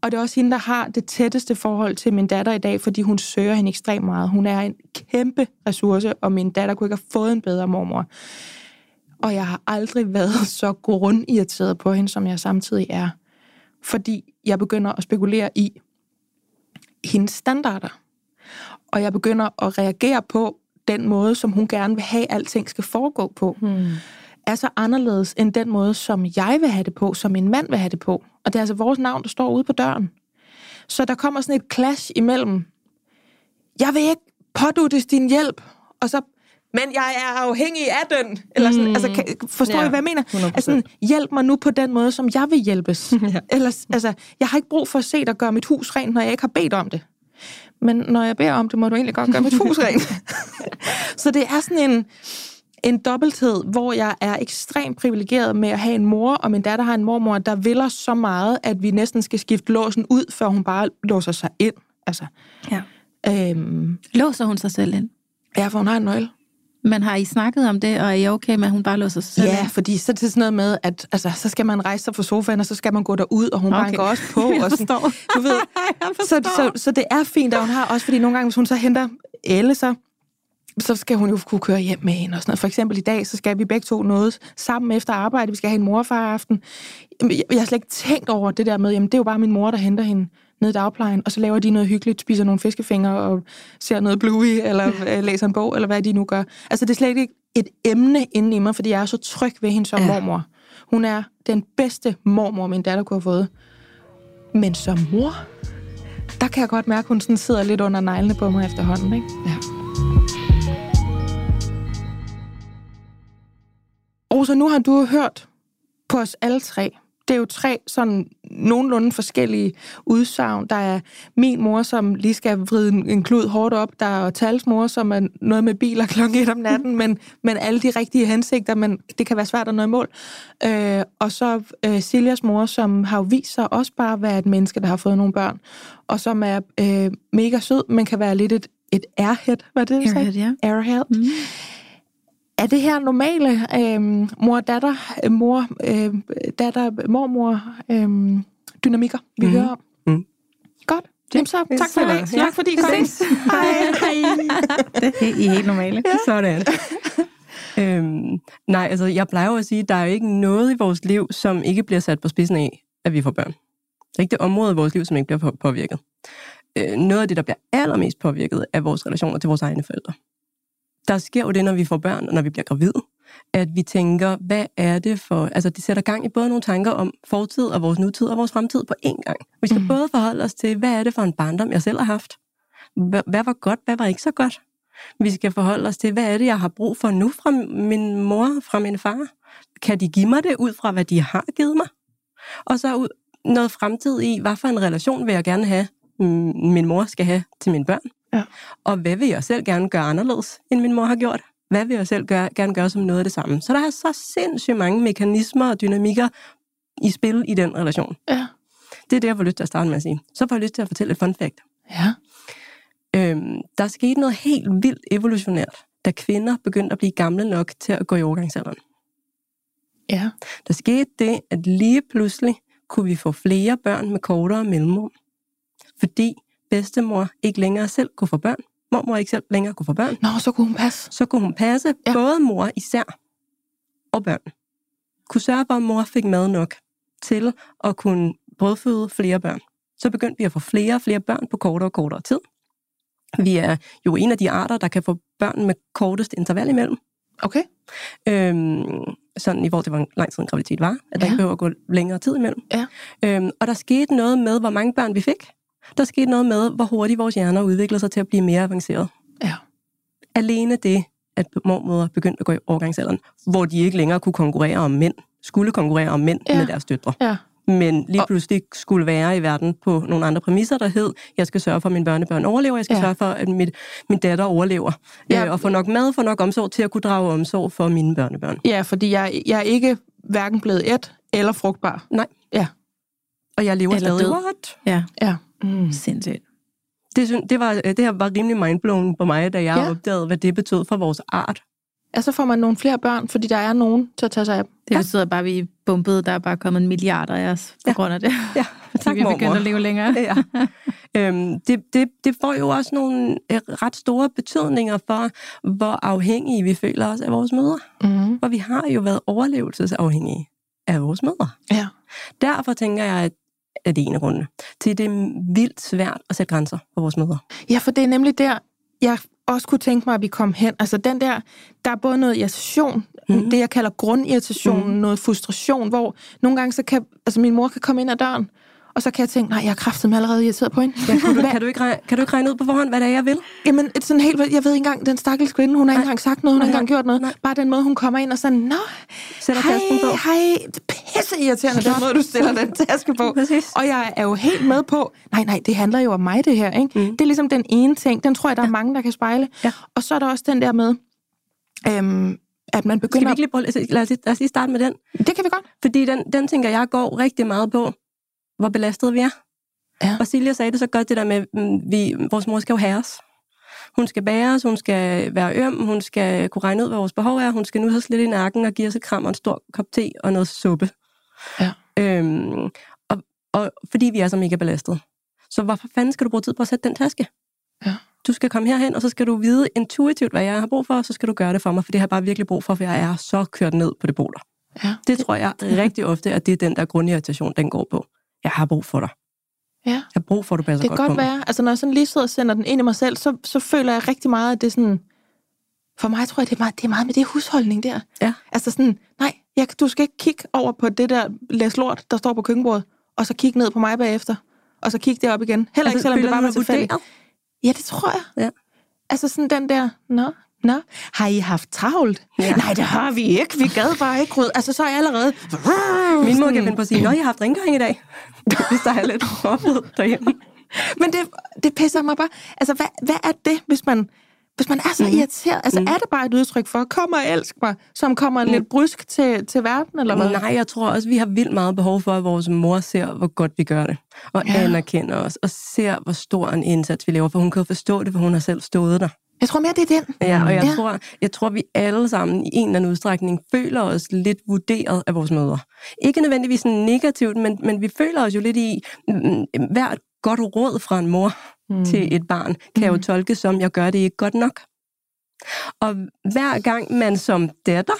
Og det er også hende, der har det tætteste forhold til min datter i dag, fordi hun søger hende ekstremt meget. Hun er en kæmpe ressource, og min datter kunne ikke have fået en bedre mormor. Og jeg har aldrig været så grundirriteret på hende, som jeg samtidig er. Fordi jeg begynder at spekulere i hendes standarder. Og jeg begynder at reagere på den måde, som hun gerne vil have, at alting skal foregå på. Hmm. Er så anderledes end den måde, som jeg vil have det på, som min mand vil have det på. Og det er altså vores navn, der står ude på døren. Så der kommer sådan et clash imellem, jeg vil ikke påduttes din hjælp, og så, men jeg er afhængig af den. Eller sådan, Mm. altså, kan, forstår Ja, I, hvad jeg mener? 100%. Altså, hjælp mig nu på den måde, som jeg vil hjælpes. Ja. Ellers, altså, jeg har ikke brug for at se dig gøre mit hus rent, når jeg ikke har bedt om det. Men når jeg beder om det, må du egentlig godt gøre mit hus rent. så det er sådan en, en dobbelthed, hvor jeg er ekstremt privilegeret med at have en mor, og min datter har en mormor, der vil os så meget, at vi næsten skal skifte låsen ud, før hun bare låser sig ind. Altså, Ja. øhm, Låser hun sig selv ind? ja, for hun har en nøgle. Men har I snakket om det, og er I okay med, at hun bare låser sig selv Ja, ind? fordi så er det sådan noget med, at altså, så skal man rejse sig fra sofaen, og så skal man gå derud, og hun okay. Banker også på. Jeg og sådan, du ved, Jeg så, så, så det er fint, at hun har også, fordi nogle gange, hvis hun så henter Elle, så, så skal hun jo kunne køre hjem med hende og sådan noget. For eksempel i dag, så skal vi begge to noget sammen efter arbejde. Vi skal have en morfar aften. Jeg, jeg har slet ikke tænkt over det der med, jamen det er jo bare min mor, der henter hende ned i dagplejen, og så laver de noget hyggeligt, spiser nogle fiskefingre og ser noget Bluey, eller øh, læser en bog, eller hvad de nu gør. Altså det er slet ikke et emne inde i mig, fordi jeg er så tryg ved hende som ja. mormor. Hun er den bedste mormor, min datter kunne have fået. Men som mor, der kan jeg godt mærke, at hun sådan sidder lidt under neglene på mig efterhånden. Ikke? Ja. Rosa, nu har du hørt på os alle tre. Det er jo tre sådan nogenlunde forskellige udsagn. Der er min mor, som lige skal vride en, klud hårdt op. Der er Tals mor, som er noget med biler klokken et om natten, men, men alle de rigtige hensigter, men det kan være svært at nå i mål. Øh, og så øh, Siljas mor, som har jo vist sig også bare at være et menneske, der har fået nogle børn, og som er øh, mega sød, men kan være lidt et, et airhead, hvad er det, du sagde? Airhead, ja. Airhead. Mm. Er det her normale øh, mor-datter, øh, mor, øh, datter, mormor øh, dynamikker, vi Mhm. hører om? Mhm. Godt. Jamen så, tak for i dag. Ja, Tak fordi I kom. Hej. Det er I helt normale. Sådan. øhm, nej, altså jeg plejer jo at sige, at der er jo ikke noget i vores liv, som ikke bliver sat på spidsen af, at vi får børn. Der er ikke det område i vores liv, som ikke bliver på- påvirket. Øh, noget af det, der bliver allermest påvirket, er vores relationer til vores egne forældre. Der sker jo det, når vi får børn, og når vi bliver gravide, at vi tænker, hvad er det for... Altså, det sætter gang i både nogle tanker om fortid og vores nutid og vores fremtid på én gang. Vi skal mm. både forholde os til, hvad er det for en barndom, jeg selv har haft? Hvad, hvad var godt, hvad var ikke så godt? Vi skal forholde os til, hvad er det, jeg har brug for nu fra min mor, fra min far? Kan de give mig det ud fra, hvad de har givet mig? Og så ud, noget fremtid i, hvad for en relation vil jeg gerne have, mm, min mor skal have til mine børn. Ja. Og hvad vil jeg selv gerne gøre anderledes, end min mor har gjort? Hvad vil jeg selv gøre, gerne gøre som noget af det samme? Så der er så sindssygt mange mekanismer og dynamikker i spil i den relation. Ja. Det er det, jeg får lyst til at starte med at sige. Så får jeg lyst til at fortælle et fun fact. Ja. Øhm, der skete noget helt vildt evolutionært, da kvinder begyndte at blive gamle nok til at gå i overgangsalderen. Ja. Der skete det, at lige pludselig kunne vi få flere børn med kortere mellemrum. Fordi bedstemor ikke længere selv kunne få børn. Mormor ikke selv længere kunne få børn. Nå, så kunne hun passe. Så kunne hun passe Ja. både mor især og børn. Kunne sørge for, at mor fik mad nok til at kunne brødføde flere børn. Så begyndte vi at få flere og flere børn på kortere og kortere tid. Vi er jo en af de arter, der kan få børn med kortest interval imellem. Okay. Øhm, sådan i forhold til, hvor lang tid en graviditet var. At der Ja. ikke behøver at gå længere tid imellem. Ja. Øhm, og der skete noget med, hvor mange børn vi fik. Der skete noget med, hvor hurtigt vores hjerner udviklede sig til at blive mere avanceret. Ja. Alene det, at mormøder begyndte at gå i overgangsalderen, hvor de ikke længere kunne konkurrere om mænd, skulle konkurrere om mænd Ja. med deres døtre. Ja. Men lige pludselig skulle være i verden på nogle andre præmisser, der hed, jeg skal sørge for, at mine børnebørn overlever, jeg skal Ja. sørge for, at mit, min datter overlever, ja. øh, og få nok mad, få nok omsorg til at kunne drage omsorg for mine børnebørn. Ja, fordi jeg, jeg er ikke hverken blevet et eller frugtbar. Nej. Ja. Og jeg lever Eller stadig. død. What? Ja, Ja. Mm. sindssygt. Det, det, var, øh, det her var rimelig mindblown på mig, da jeg Ja. ja. opdagede, hvad det betød for vores art. Ja, så får man nogle flere børn, fordi der er nogen til at tage sig af. Det betyder bare, at vi er bumpet. Der er bare kommet milliarder af os på Ja. grund af det. Ja, Fordi tak vi er begyndt mormor. at leve længere. Ja. øhm, det, det, det får jo også nogle øh, ret store betydninger for, hvor afhængige vi føler os af vores mødre. Mm. For vi har jo været overlevelsesafhængige af vores mødre. Ja. Derfor tænker jeg, at at det er en af grundene til, det er vildt svært at sætte grænser for vores mødre. ja, for det er nemlig der, jeg også kunne tænke mig, at vi kom hen. Altså den der, der er både noget irritation, mm. Det jeg kalder grundirritation, mm. noget frustration, hvor nogle gange så kan, altså min mor kan komme ind ad døren, og så kan jeg tænke, nej, jeg er kraftet med allerede irriteret på hende. Ja, kan, du, kan, du ikke regne, kan du ikke regne ud på forhånd, hvad det er, jeg vil? Jamen, et sådan helt, jeg ved ikke engang, den stakkels kvinde, hun har ikke engang sagt noget, hun har ikke engang gjort noget. nej. Bare den måde, hun kommer ind og sådan, nå, Sætter hej, på. hej, det er pisse irriterende, den måde, du stiller den taske på. Præcis. Og jeg er jo helt med på, nej, nej, det handler jo om mig, det her. Ikke? Mm. Det er ligesom den ene ting, den tror jeg, der er mange, der kan spejle. Ja. Og så er der også den der med, øhm, at man Skal vi begynder... ikke lige prøve, lad, os, lad, os, lad os lige starte med den. Det kan vi godt. Fordi den, den tænker jeg går rigtig meget på, hvor belastet vi er. Ja. Og Silja sagde det så godt, det der med, mm, vi, vores mor skal jo have os. Hun skal bære os, hun skal være øm, hun skal kunne regne ud, hvad vores behov er, hun skal nu så lidt i nakken og give os et kram og en stor kop te og noget suppe. Ja. Øhm, og, og fordi vi er så mega belastet. Så hvorfor fanden skal du bruge tid på at sætte den taske? Ja. Du skal komme herhen, og så skal du vide intuitivt, hvad jeg har brug for, og så skal du gøre det for mig, for det har jeg bare virkelig brug for, for jeg er så kørt ned på det boler. Ja. Det tror jeg rigtig ofte, at det er den der grundirritation, den går på. Jeg har brug for dig. Ja. Jeg har brug for, at du passer Det kan godt, godt på mig. være. Altså, når jeg sådan lige sidder og sender den ind i mig selv, så, så føler jeg rigtig meget, at det er sådan... For mig tror jeg, det er meget, det er meget med det husholdning der. Ja. Altså sådan, nej, jeg, du skal ikke kigge over på det der læs lort, der står på køkkenbordet, og så kigge ned på mig bagefter, og så kigge derop igen. Heller ikke, selvom det bare var dig tilfældigt. Ja, det tror jeg. Ja. Altså sådan den der, nå, nå, har I haft travlt? Ja. Nej, det har vi ikke. Vi gad bare ikke rydde. Altså, så er jeg allerede... Min mor kan finde på at sige, Nå, jeg har haft rengøring i dag. Hvis der er lidt råbrød derhjemme. Men det, det pisser mig bare... Altså, hvad, hvad er det, hvis man, hvis man er så mm. irriteret? Altså, mm. er det bare et udtryk for, kom og elsk mig, som kommer mm. lidt brysk til, til verden, eller hvad? Nej, jeg tror også, vi har vildt meget behov for, at vores mor ser, hvor godt vi gør det. Og ja. anerkender os, og ser, hvor stor en indsats vi laver. For hun kan jo forstå det, for hun har selv stået der. Jeg tror mere, det er den. Ja, og jeg, Ja. Tror, jeg tror, vi alle sammen i en eller anden udstrækning føler os lidt vurderet af vores mødre. Ikke nødvendigvis negativt, men, men vi føler os jo lidt i, mm, hvert godt råd fra en mor mm. til et barn, kan jo tolkes som, jeg gør det ikke godt nok. Og hver gang man som datter,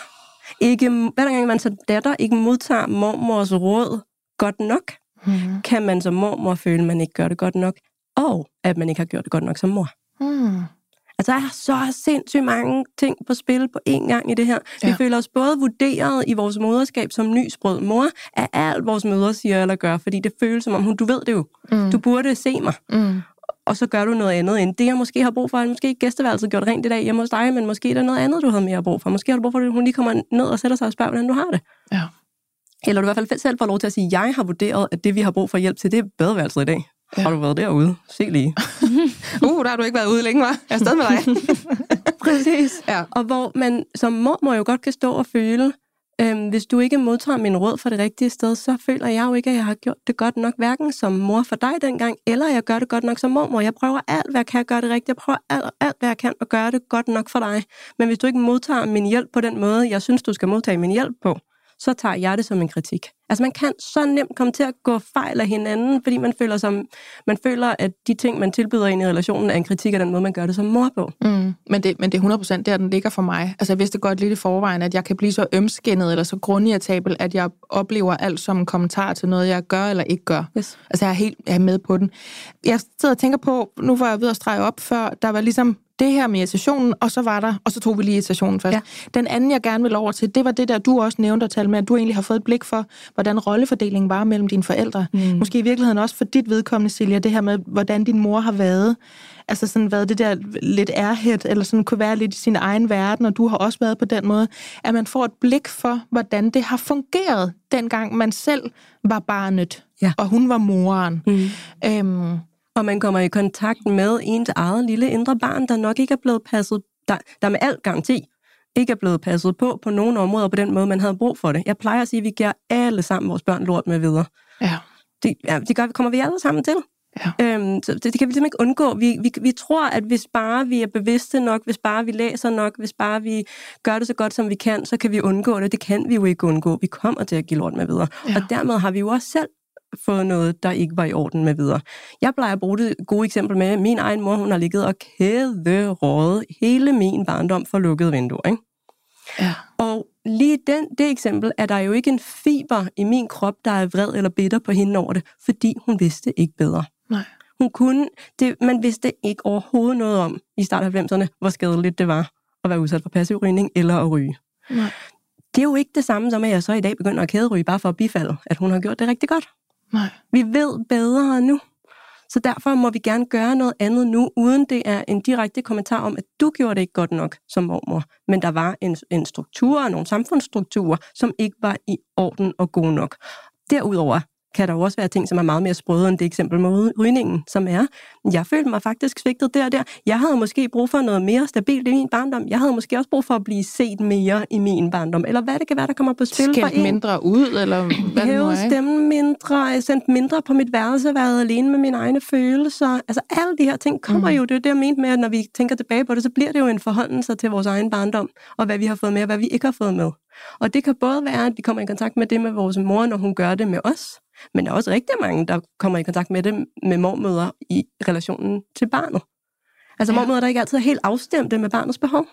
ikke, hver gang man som datter ikke modtager mormors råd godt nok, Mm. kan man som mormor føle, at man ikke gør det godt nok, og at man ikke har gjort det godt nok som mor. Mm. Altså, der er så sindssygt mange ting på spil på én gang i det her. Vi Ja. føler os både vurderet i vores moderskab som nysprød mor af alt, vores mødre siger eller gør, fordi det føles som om, hun, du ved det jo. Mm. Du burde se mig, Mm. og så gør du noget andet end det, jeg måske har brug for. Måske ikke gæsteværelset gjort rent i dag hjemme hos dig, men måske er der noget andet, du havde mere brug for. Måske har du brug for, at hun lige kommer ned og sætter sig og spørger, hvordan du har det. Ja. eller du i hvert fald selv får lov til at sige, at jeg har vurderet, at det, vi har brug for hjælp til, det er badeværelset i dag. Ja. Har du været derude? Se lige. uh, der har du ikke været ude længe, var? Jeg er stadig med dig. Præcis. Ja. Og hvor man som mor må jo godt kan stå og føle, øhm, hvis du ikke modtager min råd fra det rigtige sted, så føler jeg jo ikke, at jeg har gjort det godt nok, hverken som mor for dig dengang, eller jeg gør det godt nok som mormor. Jeg prøver alt, hvad jeg kan at gøre det rigtigt. Jeg prøver alt, alt, hvad jeg kan at gøre det godt nok for dig. Men hvis du ikke modtager min hjælp på den måde, jeg synes, du skal modtage min hjælp på, så tager jeg det som en kritik. Altså man kan så nemt komme til at gå fejl af hinanden, fordi man føler, som, man føler at de ting, man tilbyder ind i relationen, er en kritik af den måde, man gør det som mor på. Mm, men, det, men det er 100% der, den ligger for mig. Altså jeg vidste godt lidt i forvejen, at jeg kan blive så ømskinnet eller så grundirritabel, at jeg oplever alt som en kommentar til noget, jeg gør eller ikke gør. Yes. Altså jeg er helt jeg er med på den. Jeg sidder og tænker på, nu var jeg ved at strege op før, der var ligesom det her med irritationen, og så var der, og så tog vi lige irritationen først. Ja. Den anden, jeg gerne vil over til, det var det der, du også nævnte at tale med, at du egentlig har fået et blik for, hvordan rollefordelingen var mellem dine forældre. Mm. Måske i virkeligheden også for dit vedkommende, Silja, det her med, hvordan din mor har været. Altså sådan været det der lidt ærhed, eller sådan kunne være lidt i sin egen verden, og du har også været på den måde, at man får et blik for, hvordan det har fungeret, dengang man selv var barnet, ja. og hun var moren. Mm. Øhm, og man kommer i kontakt med ens eget lille indre barn, der nok ikke er blevet passet, der, der med al garanti ikke er blevet passet på på nogle områder på den måde, man havde brug for det. Jeg plejer at sige, at vi giver alle sammen vores børn lort med videre. Ja. Det, ja, det gør, kommer vi alle sammen til. Ja. Øhm, så det, det kan vi simpelthen ikke undgå. Vi, vi, vi tror, at hvis bare vi er bevidste nok, hvis bare vi læser nok, hvis bare vi gør det så godt, som vi kan, så kan vi undgå det. Det kan vi jo ikke undgå. Vi kommer til at give lort med videre. Ja. Og dermed har vi jo også selv fået noget, der ikke var i orden med videre. Jeg plejer at bruge det gode eksempel med, min egen mor, hun har ligget og kæderådet hele min barndom for lukkede vinduer. Ikke? Ja. Og lige den, det eksempel er der jo ikke en fiber i min krop, der er vred eller bitter på hende over det, fordi hun vidste ikke bedre. Nej. Hun kunne, det, man vidste ikke overhovedet noget om i starten af 90'erne, hvor skadeligt det var at være udsat for passiv rygning eller at ryge. Nej. Det er jo ikke det samme som, at jeg så i dag begynder at kæderyge bare for at bifalde, at hun har gjort det rigtig godt. Nej. Vi ved bedre nu. Så derfor må vi gerne gøre noget andet nu, uden det er en direkte kommentar om, at du gjorde det ikke godt nok som mormor. Men der var en, en struktur og nogle samfundsstrukturer, som ikke var i orden og gode nok. Derudover kan der jo også være ting, som er meget mere sprøde end det eksempel med rygningen, som er, jeg følte mig faktisk svigtet der og der. Jeg havde måske brug for noget mere stabilt i min barndom. Jeg havde måske også brug for at blive set mere i min barndom. Eller hvad det kan være, der kommer på spil Skælt for en. mindre ud, eller hvad Hæve nu stemmen mindre, sendt mindre på mit værelse, været alene med mine egne følelser. Altså alle de her ting kommer mm. jo, det er det, jeg mente med, at når vi tænker tilbage på det, så bliver det jo en forholdelse til vores egen barndom, og hvad vi har fået med, og hvad vi ikke har fået med. Og det kan både være, at vi kommer i kontakt med det med vores mor, når hun gør det med os, men der er også rigtig mange, der kommer i kontakt med det med mormøder i relationen til barnet. Altså ja. mormøder, der ikke altid er helt afstemte med barnets behov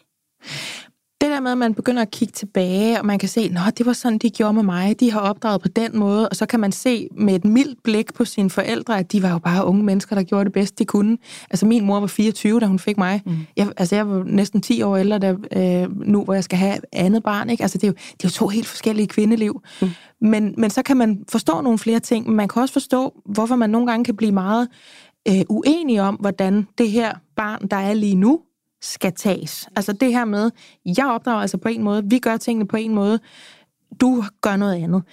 det der med, at man begynder at kigge tilbage, og man kan se, at det var sådan, de gjorde med mig, de har opdraget på den måde, og så kan man se med et mildt blik på sine forældre, at de var jo bare unge mennesker, der gjorde det bedst, de kunne. Altså min mor var 24, da hun fik mig. Mm. Jeg, altså jeg var næsten 10 år ældre da, øh, nu, hvor jeg skal have andet barn. Ikke? Altså det er, jo, det er jo to helt forskellige kvindeliv. Mm. Men, men så kan man forstå nogle flere ting, men man kan også forstå, hvorfor man nogle gange kan blive meget øh, uenig om, hvordan det her barn, der er lige nu, skal tages. Altså det her med, jeg opdrager altså på en måde, vi gør tingene på en måde, du gør noget andet.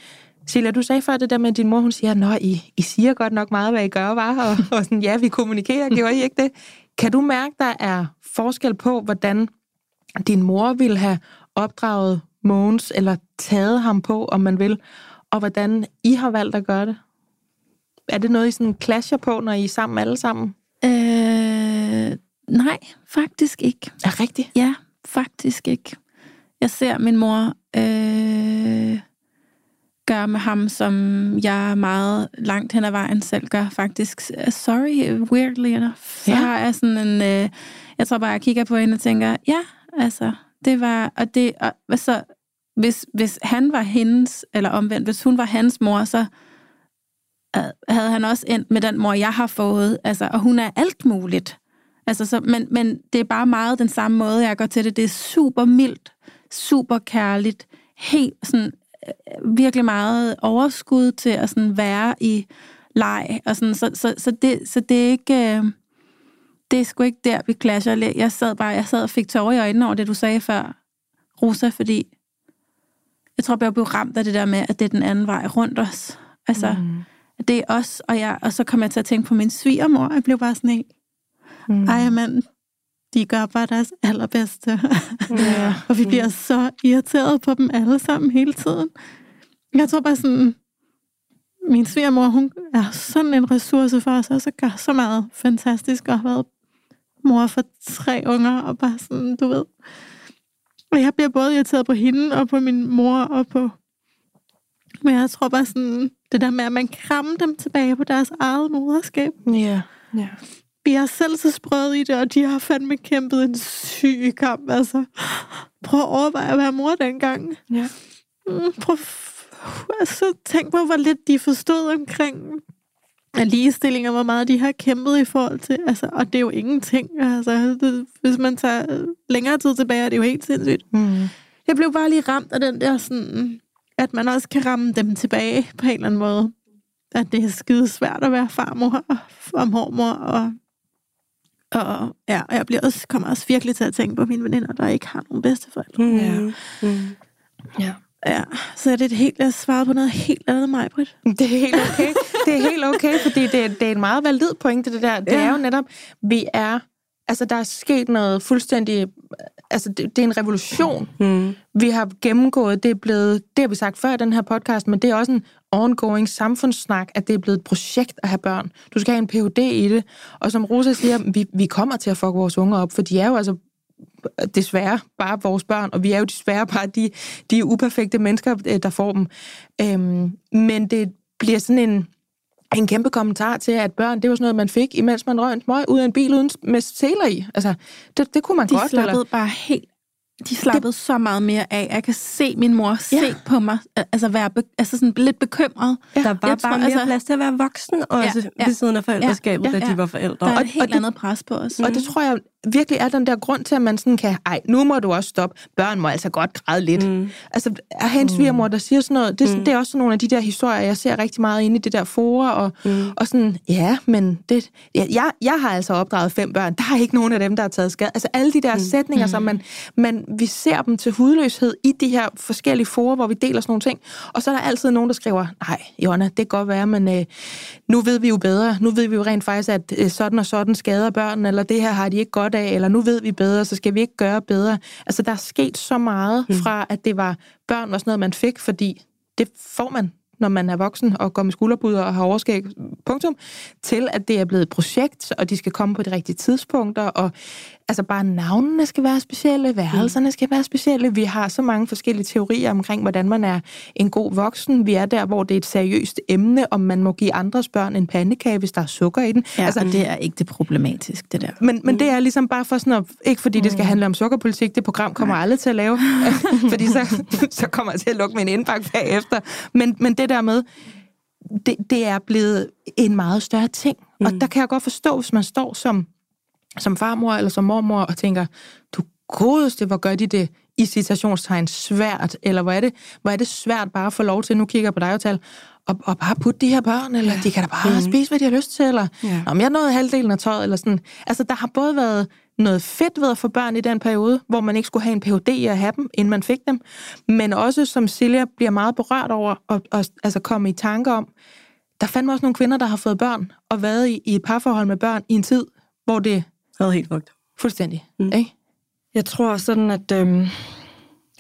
Silja, du sagde før det der med, at din mor, hun siger, Nå, I, I siger godt nok meget, hvad I gør, var, og, og sådan, ja, vi kommunikerer, gjorde I ikke det? Kan du mærke, der er forskel på, hvordan din mor ville have opdraget Mogens, eller taget ham på, om man vil, og hvordan I har valgt at gøre det? Er det noget, I sådan clasher på, når I er sammen alle sammen? Øh, Nej, faktisk ikke. Er rigtigt? Ja, faktisk ikke. Jeg ser min mor øh, gøre med ham, som jeg meget langt hen ad vejen selv gør, faktisk. Sorry, weirdly enough. Så ja. har jeg sådan en... Øh, jeg tror bare, jeg kigger på hende og tænker, ja, altså, det var... Og det, og, så, hvis, hvis han var hendes, eller omvendt, hvis hun var hans mor, så havde han også endt med den mor, jeg har fået. Altså, og hun er alt muligt. Altså, så, men, men det er bare meget den samme måde, jeg går til det. Det er super mildt, super kærligt, helt sådan, øh, virkelig meget overskud til at sådan være i leg. Og sådan, så, så, så, det, så det er ikke... Øh, det er sgu ikke der, vi clasher. Jeg sad bare jeg sad og fik tårer i øjnene over det, du sagde før, Rosa, fordi jeg tror, jeg blev ramt af det der med, at det er den anden vej rundt os. Altså, mm. det er os, og, jeg, og så kom jeg til at tænke på min svigermor, jeg blev bare sådan en, mm. ej mand, de gør bare deres allerbedste. Ja. og vi bliver så irriteret på dem alle sammen hele tiden. Jeg tror bare sådan, min svigermor, hun er sådan en ressource for os, og så gør så meget fantastisk, og har været mor for tre unger, og bare sådan, du ved. Og jeg bliver både irriteret på hende, og på min mor, og på... Men jeg tror bare sådan, det der med, at man krammer dem tilbage på deres eget moderskab. Ja. ja. Vi har selv så sprøget i det, og de har fandme kæmpet en syg kamp. Altså, prøv at overveje at være mor dengang. Ja. Mm, prøv altså, tænk på, hvor lidt de forstod omkring ligestilling, og hvor meget de har kæmpet i forhold til, altså, og det er jo ingenting, altså, det, hvis man tager længere tid tilbage, er det jo helt sindssygt. Mm. Jeg blev bare lige ramt af den der sådan, at man også kan ramme dem tilbage på en eller anden måde. At det er skide svært at være farmor og mormor, og, og ja, og jeg bliver også, kommer også virkelig til at tænke på mine veninder, der ikke har nogen bedsteforældre. Mm. Ja. Mm. ja. Ja, så er det et helt, jeg svaret på noget helt andet, mig, Britt. Det er helt okay. det er helt okay, fordi det, er, det er en meget valid pointe, det der. Det ja. er jo netop, vi er, altså der er sket noget fuldstændig, altså det, det er en revolution, mm. vi har gennemgået. Det er blevet, det har vi sagt før i den her podcast, men det er også en ongoing samfundssnak, at det er blevet et projekt at have børn. Du skal have en Ph.D. i det, og som Rosa siger, vi, vi kommer til at fuck vores unger op, for de er jo altså desværre bare vores børn, og vi er jo desværre bare de, de uperfekte mennesker, øh, der får dem. Øhm, men det bliver sådan en, en kæmpe kommentar til, at børn, det var sådan noget, man fik, imens man røg en smøg ud af en bil uden med seler i. Altså, det, det kunne man de godt. De slappede eller... bare helt de slappede det, så meget mere af. Jeg kan se min mor se ja. på mig, altså være be, altså sådan lidt bekymret. Ja. Der var bare tror, mere altså, plads til at være voksen, også ja, ja, ved siden af forældreskabet, ja, ja, da de var forældre. Der er et helt andet pres på os. Og det tror jeg virkelig er den der grund til, at man sådan kan, ej, nu må du også stoppe. Børn må altså godt græde lidt. Mm. Altså, at have en svigermor, der siger sådan noget, det, mm. det er også nogle af de der historier, jeg ser rigtig meget inde i det der fora, og, mm. og sådan, ja, men det, ja, jeg, jeg har altså opdraget fem børn, der er ikke nogen af dem, der har taget skade. Altså alle de der mm. sætninger, mm. som man, man, vi ser dem til hudløshed i de her forskellige fora, hvor vi deler sådan nogle ting, og så er der altid nogen, der skriver, nej, Jonna, det kan godt være, men øh, nu ved vi jo bedre, nu ved vi jo rent faktisk, at øh, sådan og sådan skader børn, eller det her har de ikke godt godt af, eller nu ved vi bedre, så skal vi ikke gøre bedre. Altså, der er sket så meget mm. fra, at det var børn var sådan noget, man fik, fordi det får man når man er voksen og går med skulderbuder og har overskæg, punktum, til at det er blevet et projekt, og de skal komme på de rigtige tidspunkter, og altså bare navnene skal være specielle, værelserne skal være specielle. Vi har så mange forskellige teorier omkring, hvordan man er en god voksen. Vi er der, hvor det er et seriøst emne, om man må give andres børn en pandekage, hvis der er sukker i den. Ja, altså, det er ikke det problematisk, det der. Men, men det er ligesom bare for sådan at, ikke fordi det skal mm. handle om sukkerpolitik, det program kommer aldrig til at lave, fordi så, så kommer jeg til at lukke min indbakke bagefter. Men, men det der med, det, det er blevet en meget større ting. Mm. Og der kan jeg godt forstå, hvis man står som som farmor eller som mormor og tænker, du godeste, hvor gør de det i citationstegn svært, eller hvor er det, hvor er det svært bare at få lov til, nu kigger jeg på dig og tal, og, og bare putte de her børn, eller ja. de kan da bare mm. spise, hvad de har lyst til, eller ja. om jeg nåede halvdelen af tøjet, eller sådan. Altså, der har både været noget fedt ved at få børn i den periode, hvor man ikke skulle have en Ph.D. i at have dem, inden man fik dem, men også, som Silja bliver meget berørt over, og, og altså komme i tanke om, der fandme også nogle kvinder, der har fået børn, og været i, i et parforhold med børn i en tid, hvor det det er helt fucked. Fuldstændig. Mm. Ikke? Jeg tror sådan, at... Øhm,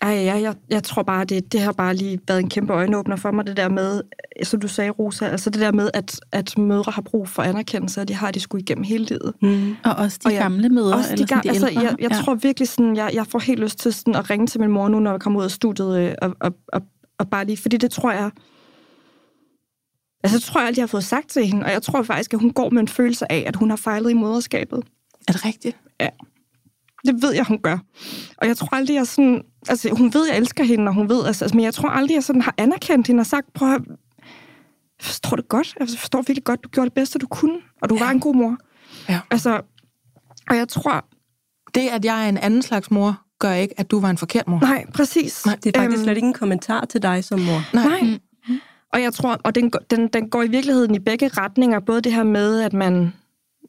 ej, jeg, jeg, jeg tror bare, det, det har bare lige været en kæmpe øjenåbner for mig, det der med, som du sagde, Rosa, altså det der med, at, at mødre har brug for anerkendelse, og de har de skulle igennem hele livet. Mm. Og også de og jeg, gamle mødre, også eller de, gamle, de altså, Jeg, jeg ja. tror virkelig sådan, jeg, jeg får helt lyst til sådan at ringe til min mor nu, når jeg kommer ud af studiet, øh, og, og, og, og bare lige, fordi det tror jeg, altså det tror jeg aldrig, jeg har fået sagt til hende, og jeg tror faktisk, at hun går med en følelse af, at hun har fejlet i moderskabet. Er det rigtigt? Ja. Det ved jeg, hun gør. Og jeg tror aldrig, jeg sådan... Altså, hun ved, jeg elsker hende, og hun ved... Altså, men jeg tror aldrig, jeg sådan har anerkendt hende og sagt, prøv at... Jeg forstår det godt. Jeg forstår virkelig godt, du gjorde det bedste, du kunne. Og du ja. var en god mor. Ja. Altså, og jeg tror... Det, at jeg er en anden slags mor, gør ikke, at du var en forkert mor. Nej, præcis. Nej, det er faktisk øhm, slet ikke en kommentar til dig som mor. Nej. Nej. Og jeg tror, og den, den, den går i virkeligheden i begge retninger. Både det her med, at man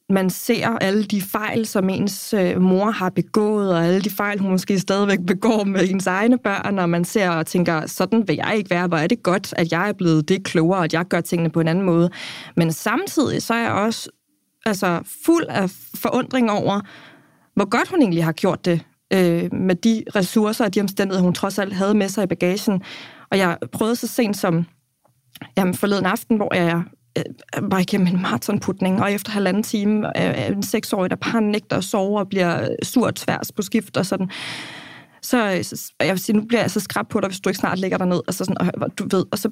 man ser alle de fejl, som ens øh, mor har begået, og alle de fejl, hun måske stadigvæk begår med ens egne børn, og man ser og tænker, sådan vil jeg ikke være, hvor er det godt, at jeg er blevet det klogere, og at jeg gør tingene på en anden måde. Men samtidig så er jeg også altså, fuld af forundring over, hvor godt hun egentlig har gjort det, øh, med de ressourcer og de omstændigheder, hun trods alt havde med sig i bagagen. Og jeg prøvede så sent som jamen, forleden aften, hvor jeg øh, var igennem en maratonputning, og efter halvanden time øh, en seksårig, der bare nægter at sove og bliver surt tværs på skift og sådan. Så, så jeg vil sige, nu bliver jeg så skrab på dig, hvis du ikke snart ligger derned. Altså sådan, og, du ved, og så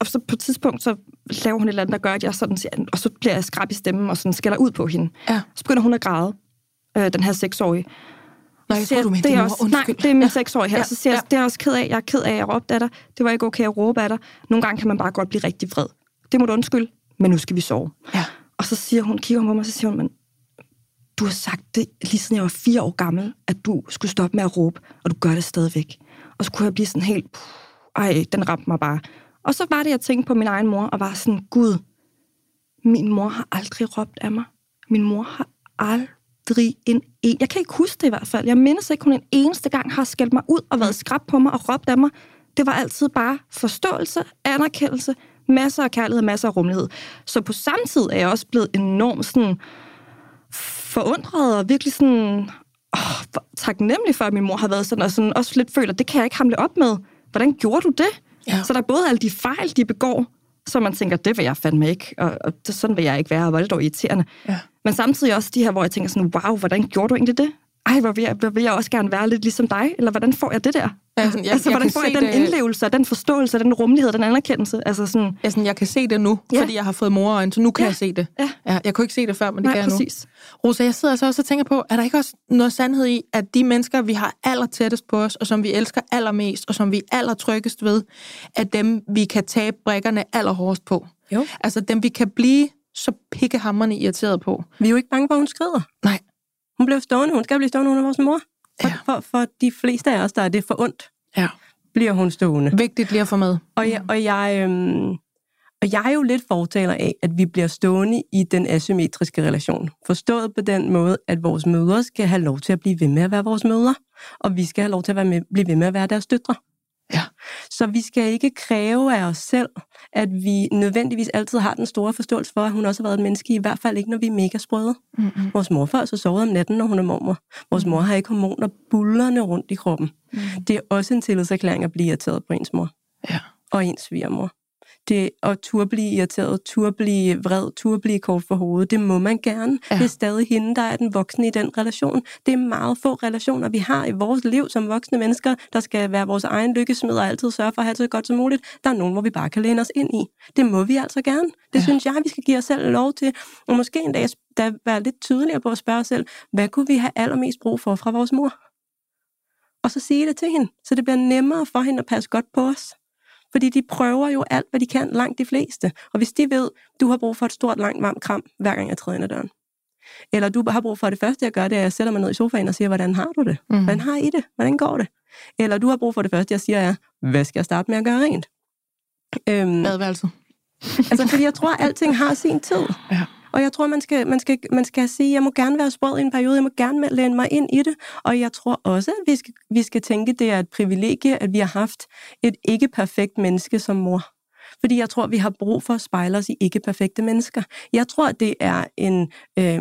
og så på et tidspunkt, så laver hun et eller andet, der gør, at jeg sådan siger, og så bliver jeg skrab i stemmen, og sådan skælder ud på hende. Ja. Så begynder hun at græde, øh, den her seksårige. Nej, jeg tror, du mener det er også. Nej, det er min Ja. seksårige her. Ja, Så siger jeg, ja. det er jeg også ked af. Jeg er ked af, at jeg råbte af dig. Det var ikke okay at råbe af dig. Nogle gange kan man bare godt blive rigtig vred. Det må du undskylde, men nu skal vi sove. Ja. Og så siger hun, kigger hun på mig, og så siger hun, men du har sagt det lige siden jeg var fire år gammel, at du skulle stoppe med at råbe, og du gør det stadigvæk. Og så kunne jeg blive sådan helt, ej, den ramte mig bare. Og så var det, jeg tænkte på min egen mor, og var sådan, gud, min mor har aldrig råbt af mig. Min mor har aldrig en, en... Jeg kan ikke huske det i hvert fald. Jeg mindes ikke, hun en eneste gang har skældt mig ud og været skrab på mig og råbt af mig. Det var altid bare forståelse, anerkendelse, masser af kærlighed og masser af rummelighed. Så på samme tid er jeg også blevet enormt sådan forundret og virkelig sådan hvor taknemmelig for, at min mor har været sådan, og sådan også lidt føler, det kan jeg ikke hamle op med. Hvordan gjorde du det? Ja. Så der er både alle de fejl, de begår, så man tænker, det vil jeg fandme ikke, og, og sådan vil jeg ikke være, og hvor er det dog irriterende. Ja. Men samtidig også de her, hvor jeg tænker sådan, wow, hvordan gjorde du egentlig det? Ej, hvor vil, jeg, hvor vil jeg også gerne være lidt ligesom dig, eller hvordan får jeg det der? Ja, sådan, jeg- altså, jeg hvordan får jeg den det- indlevelse, den forståelse, den rummelighed, den anerkendelse? Altså sådan, Jeg, sådan, jeg kan se det nu, Ja. ja. fordi jeg har fået morøjne, så nu kan Ja. jeg se det. Ja. Ja, jeg kunne ikke se det før, men det nej, kan jeg nu. præcis. Rosa, jeg sidder så også og tænker på, er der ikke også noget sandhed i, at de mennesker, vi har aller tættest på os, og som vi elsker allermest, og som vi er allertryggest ved, er dem, vi kan tabe brækkerne allerhårdest på? Jo. Altså dem, vi kan blive så pikkehammerne irriteret på. Vi er jo ikke bange for, at hun skrider. Nej. Hun blev stående. Hun skal blive stående under vores mor. For, Ja. for, for de fleste af os, der er det for ondt, Ja. bliver hun stående. Vigtigt lige at få med. Og jeg, og, jeg, øhm, og jeg er jo lidt fortaler af, at vi bliver stående i den asymmetriske relation. Forstået på den måde, at vores mødre skal have lov til at blive ved med at være vores mødre, og vi skal have lov til at være med, blive ved med at være deres døtre. Ja. Så vi skal ikke kræve af os selv, at vi nødvendigvis altid har den store forståelse for, at hun også har været et menneske, i hvert fald ikke, når vi er mega sprøde. Mm-hmm. Vores mor får altså sovet om natten, når hun er mormor. Vores mor har ikke hormoner bullerne rundt i kroppen. Mm. Det er også en tillidserklæring at blive irriteret på ens mor Ja. og ens svigermor. Det at turde blive irriteret, turde blive vred, turde blive kort for hovedet, det må man gerne. Ja. Det er stadig hende, der er den voksne i den relation. Det er meget få relationer, vi har i vores liv som voksne mennesker, der skal være vores egen lykkesmed og altid sørge for at have det så godt som muligt. Der er nogen, hvor vi bare kan læne os ind i. Det må vi altså gerne. Det Ja. ja. synes jeg, vi skal give os selv lov til. Og måske en dag der være lidt tydeligere på at spørge os selv, hvad kunne vi have allermest brug for fra vores mor? Og så sige det til hende, så det bliver nemmere for hende at passe godt på os. Fordi de prøver jo alt, hvad de kan, langt de fleste. Og hvis de ved, du har brug for et stort, langt, varmt kram, hver gang jeg træder ind ad døren. Eller du har brug for det første, jeg gør, det er, at jeg sætter mig ned i sofaen og siger, hvordan har du det? Mm. Hvordan har I det? Hvordan går det? Eller du har brug for det første, jeg siger, er, hvad skal jeg starte med at gøre rent? Øhm, Badeværelset. altså, fordi jeg tror, at alting har sin tid. Ja. Og jeg tror, man skal, man, skal, man skal sige, jeg må gerne være sprød i en periode, jeg må gerne læne mig ind i det. Og jeg tror også, at vi skal, vi skal tænke, det er et privilegie, at vi har haft et ikke-perfekt menneske som mor. Fordi jeg tror, vi har brug for at spejle os i ikke-perfekte mennesker. Jeg tror, det er en, øh,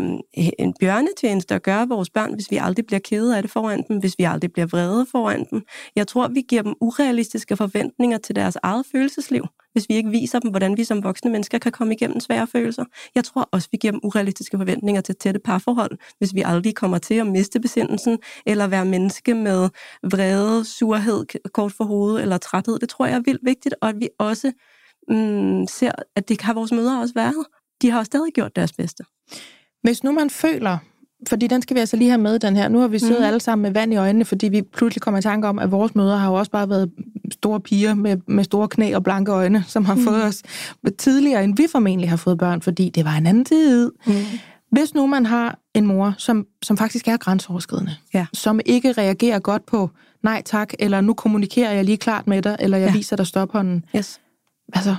en bjørnetjeneste at gøre vores børn, hvis vi aldrig bliver kede af det foran dem, hvis vi aldrig bliver vrede foran dem. Jeg tror, vi giver dem urealistiske forventninger til deres eget følelsesliv, hvis vi ikke viser dem, hvordan vi som voksne mennesker kan komme igennem svære følelser. Jeg tror også, vi giver dem urealistiske forventninger til tætte parforhold, hvis vi aldrig kommer til at miste besindelsen, eller være menneske med vrede, surhed, kort for hovedet eller træthed. Det tror jeg er vildt vigtigt, og at vi også mm, ser, at det har vores mødre også været. De har også stadig gjort deres bedste. Hvis nu man føler, fordi den skal vi altså lige have med, den her. Nu har vi siddet mm. alle sammen med vand i øjnene, fordi vi pludselig kommer i tanke om, at vores mødre har jo også bare været store piger med, med store knæ og blanke øjne, som har mm. fået os tidligere, end vi formentlig har fået børn, fordi det var en anden tid. Mm. Hvis nu man har en mor, som, som faktisk er grænseoverskridende, Ja. som ikke reagerer godt på nej tak, eller nu kommunikerer jeg lige klart med dig, eller jeg. Ja. viser dig stophånden, Yes. hvad så?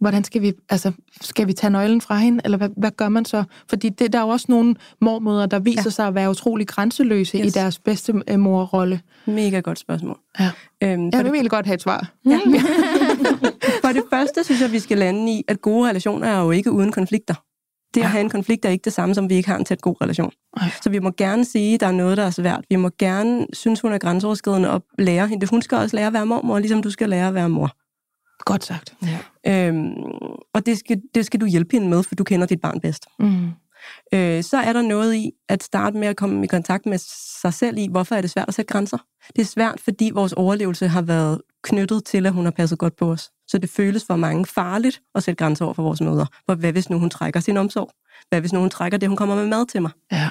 Hvordan skal vi, altså, skal vi tage nøglen fra hende, eller hvad, hvad gør man så? Fordi det, der er jo også nogle mormøder, der viser ja. sig at være utrolig grænseløse yes. i deres bedste morrolle. Mega godt spørgsmål. Ja. Øhm, jeg vil det... godt have et svar. Ja. for det første synes jeg, vi skal lande i, at gode relationer er jo ikke uden konflikter. Det at have en konflikt er ikke det samme, som vi ikke har en tæt god relation. Ej. Så vi må gerne sige, at der er noget, der er svært. Vi må gerne synes, hun er grænseoverskridende og lære hende. Hun skal også lære at være mormor, ligesom du skal lære at være mor. Godt sagt. Ja. Øhm, og det skal, det skal du hjælpe hende med, for du kender dit barn bedst. Mm. Øh, så er der noget i at starte med at komme i kontakt med sig selv i, hvorfor er det svært at sætte grænser. Det er svært, fordi vores overlevelse har været knyttet til, at hun har passet godt på os. Så det føles for mange farligt at sætte grænser over for vores møder. For hvad hvis nu hun trækker sin omsorg? Hvad hvis nu hun trækker det, hun kommer med mad til mig? Ja.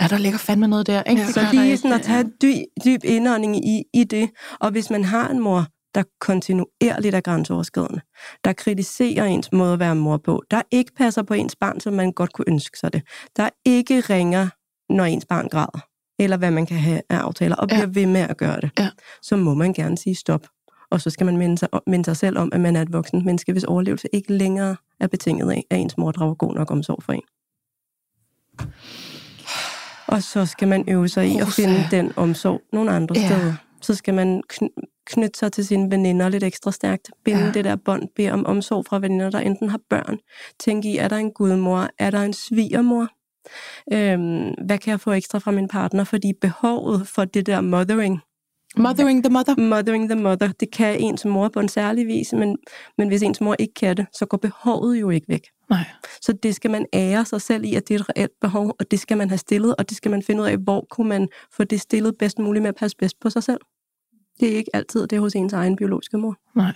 Ja, der ligger fandme noget der, ikke? Ja, så lige sådan at tage dyb, dyb indånding i, i det. Og hvis man har en mor, der kontinuerligt er grænseoverskridende, der kritiserer ens måde at være mor på, der ikke passer på ens barn, som man godt kunne ønske sig det, der ikke ringer, når ens barn græder, eller hvad man kan have af aftaler, og bliver ja. ved med at gøre det, ja. så må man gerne sige stop. Og så skal man minde sig, minde sig selv om, at man er et voksen menneske, hvis overlevelse ikke længere er betinget af, at ens mor drager god nok omsorg for en. Og så skal man øve sig i at finde den omsorg nogle andre ja. steder. Så skal man knytte sig til sine veninder lidt ekstra stærkt. Binde ja. det der bånd, bede om omsorg fra veninder, der enten har børn. Tænk i, er der en gudmor? Er der en svigermor? Øhm, hvad kan jeg få ekstra fra min partner? Fordi behovet for det der mothering, Mothering the mother. Mothering the mother. Det kan ens mor på en særlig vis, men, men hvis ens mor ikke kan det, så går behovet jo ikke væk. Nej. Så det skal man ære sig selv i, at det er et reelt behov, og det skal man have stillet, og det skal man finde ud af, hvor kunne man få det stillet bedst muligt med at passe bedst på sig selv. Det er ikke altid det er hos ens egen biologiske mor. Nej.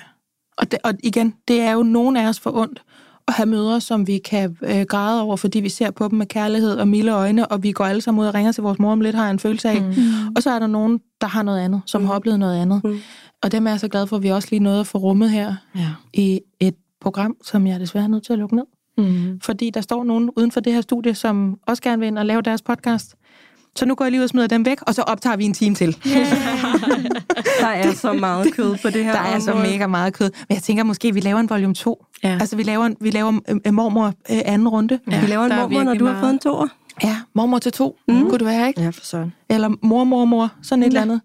Og, det, og igen, det er jo nogen af os for ondt at have mødre, som vi kan øh, græde over, fordi vi ser på dem med kærlighed og milde øjne, og vi går alle sammen ud og ringer til vores mor om lidt, har en følelse af. Mm. Og så er der nogen, der har noget andet, som mm. har oplevet noget andet. Mm. Og dem er jeg så glad for, at vi også lige nåede at få rummet her ja. i et program, som jeg er desværre nødt til at lukke ned. Mm. Fordi der står nogen uden for det her studie, som også gerne vil ind og lave deres podcast. Så nu går jeg lige ud og smider dem væk, og så optager vi en time til. Yeah. der er så meget kød på det her Der område. er så mega meget kød. Men jeg tænker måske, vi laver en volume 2. Ja. Altså, vi laver, vi laver uh, mormor uh, anden runde. Ja, vi laver en mormor, når du meget. har fået en toer. Ja, mormor til to. Mm. Kunne det være, ikke? Ja, for sådan. Eller mor, mor, mor. Sådan et ja. eller andet.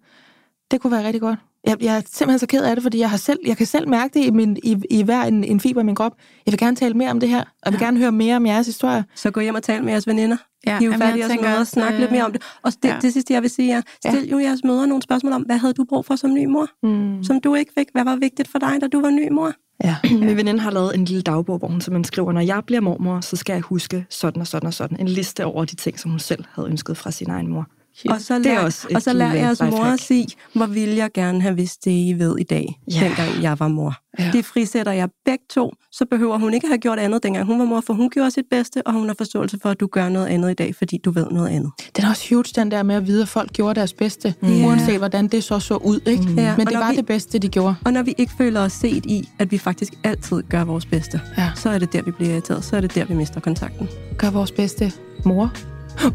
Det kunne være rigtig godt. Jeg, jeg er simpelthen så ked af det, fordi jeg, har selv, jeg kan selv mærke det i, min, i, i hver en, en fiber i min krop. Jeg vil gerne tale mere om det her, og jeg vil ja. gerne høre mere om jeres historie. Så gå hjem og tal med jeres veninder. Ja, Hiv fat i jeres og snakke lidt mere om det. Og det, ja. det sidste, jeg vil sige er, stil ja. jo jeres mødre nogle spørgsmål om, hvad havde du brug for som ny mor? Mm. Som du ikke fik. Hvad var vigtigt for dig, da du var ny mor? Ja. Min veninde har lavet en lille dagbog, hvor hun simpelthen skriver, når jeg bliver mormor, så skal jeg huske sådan og sådan og sådan. En liste over de ting, som hun selv havde ønsket fra sin egen mor. Og så lær, og så lær jeres mor at sige, hvor vil jeg gerne have vidst det, I ved i dag, ja. dengang jeg var mor. Ja. Det frisætter jeg begge to, så behøver hun ikke have gjort andet, dengang hun var mor, for hun gjorde sit bedste, og hun har forståelse for, at du gør noget andet i dag, fordi du ved noget andet. Den er også huge, den der med at vide, at folk gjorde deres bedste, mm. uanset hvordan det så så ud. Ikke? Mm. Ja. Men det var vi, det bedste, de gjorde. Og når vi ikke føler os set i, at vi faktisk altid gør vores bedste, ja. så er det der, vi bliver irriteret. Så er det der, vi mister kontakten. Gør vores bedste mor.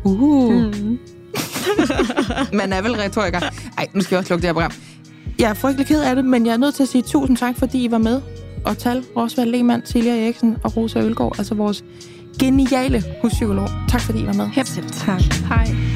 Uh. Mm. Man er vel retoriker. Ej, nu skal jeg også lukke det her program. Jeg er frygtelig ked af det, men jeg er nødt til at sige tusind tak, fordi I var med. Og tal Rosvald Lehmann, Silja Eriksen og Rosa Ølgaard, altså vores geniale huspsykolog. Tak fordi I var med. Helt tak. Hej.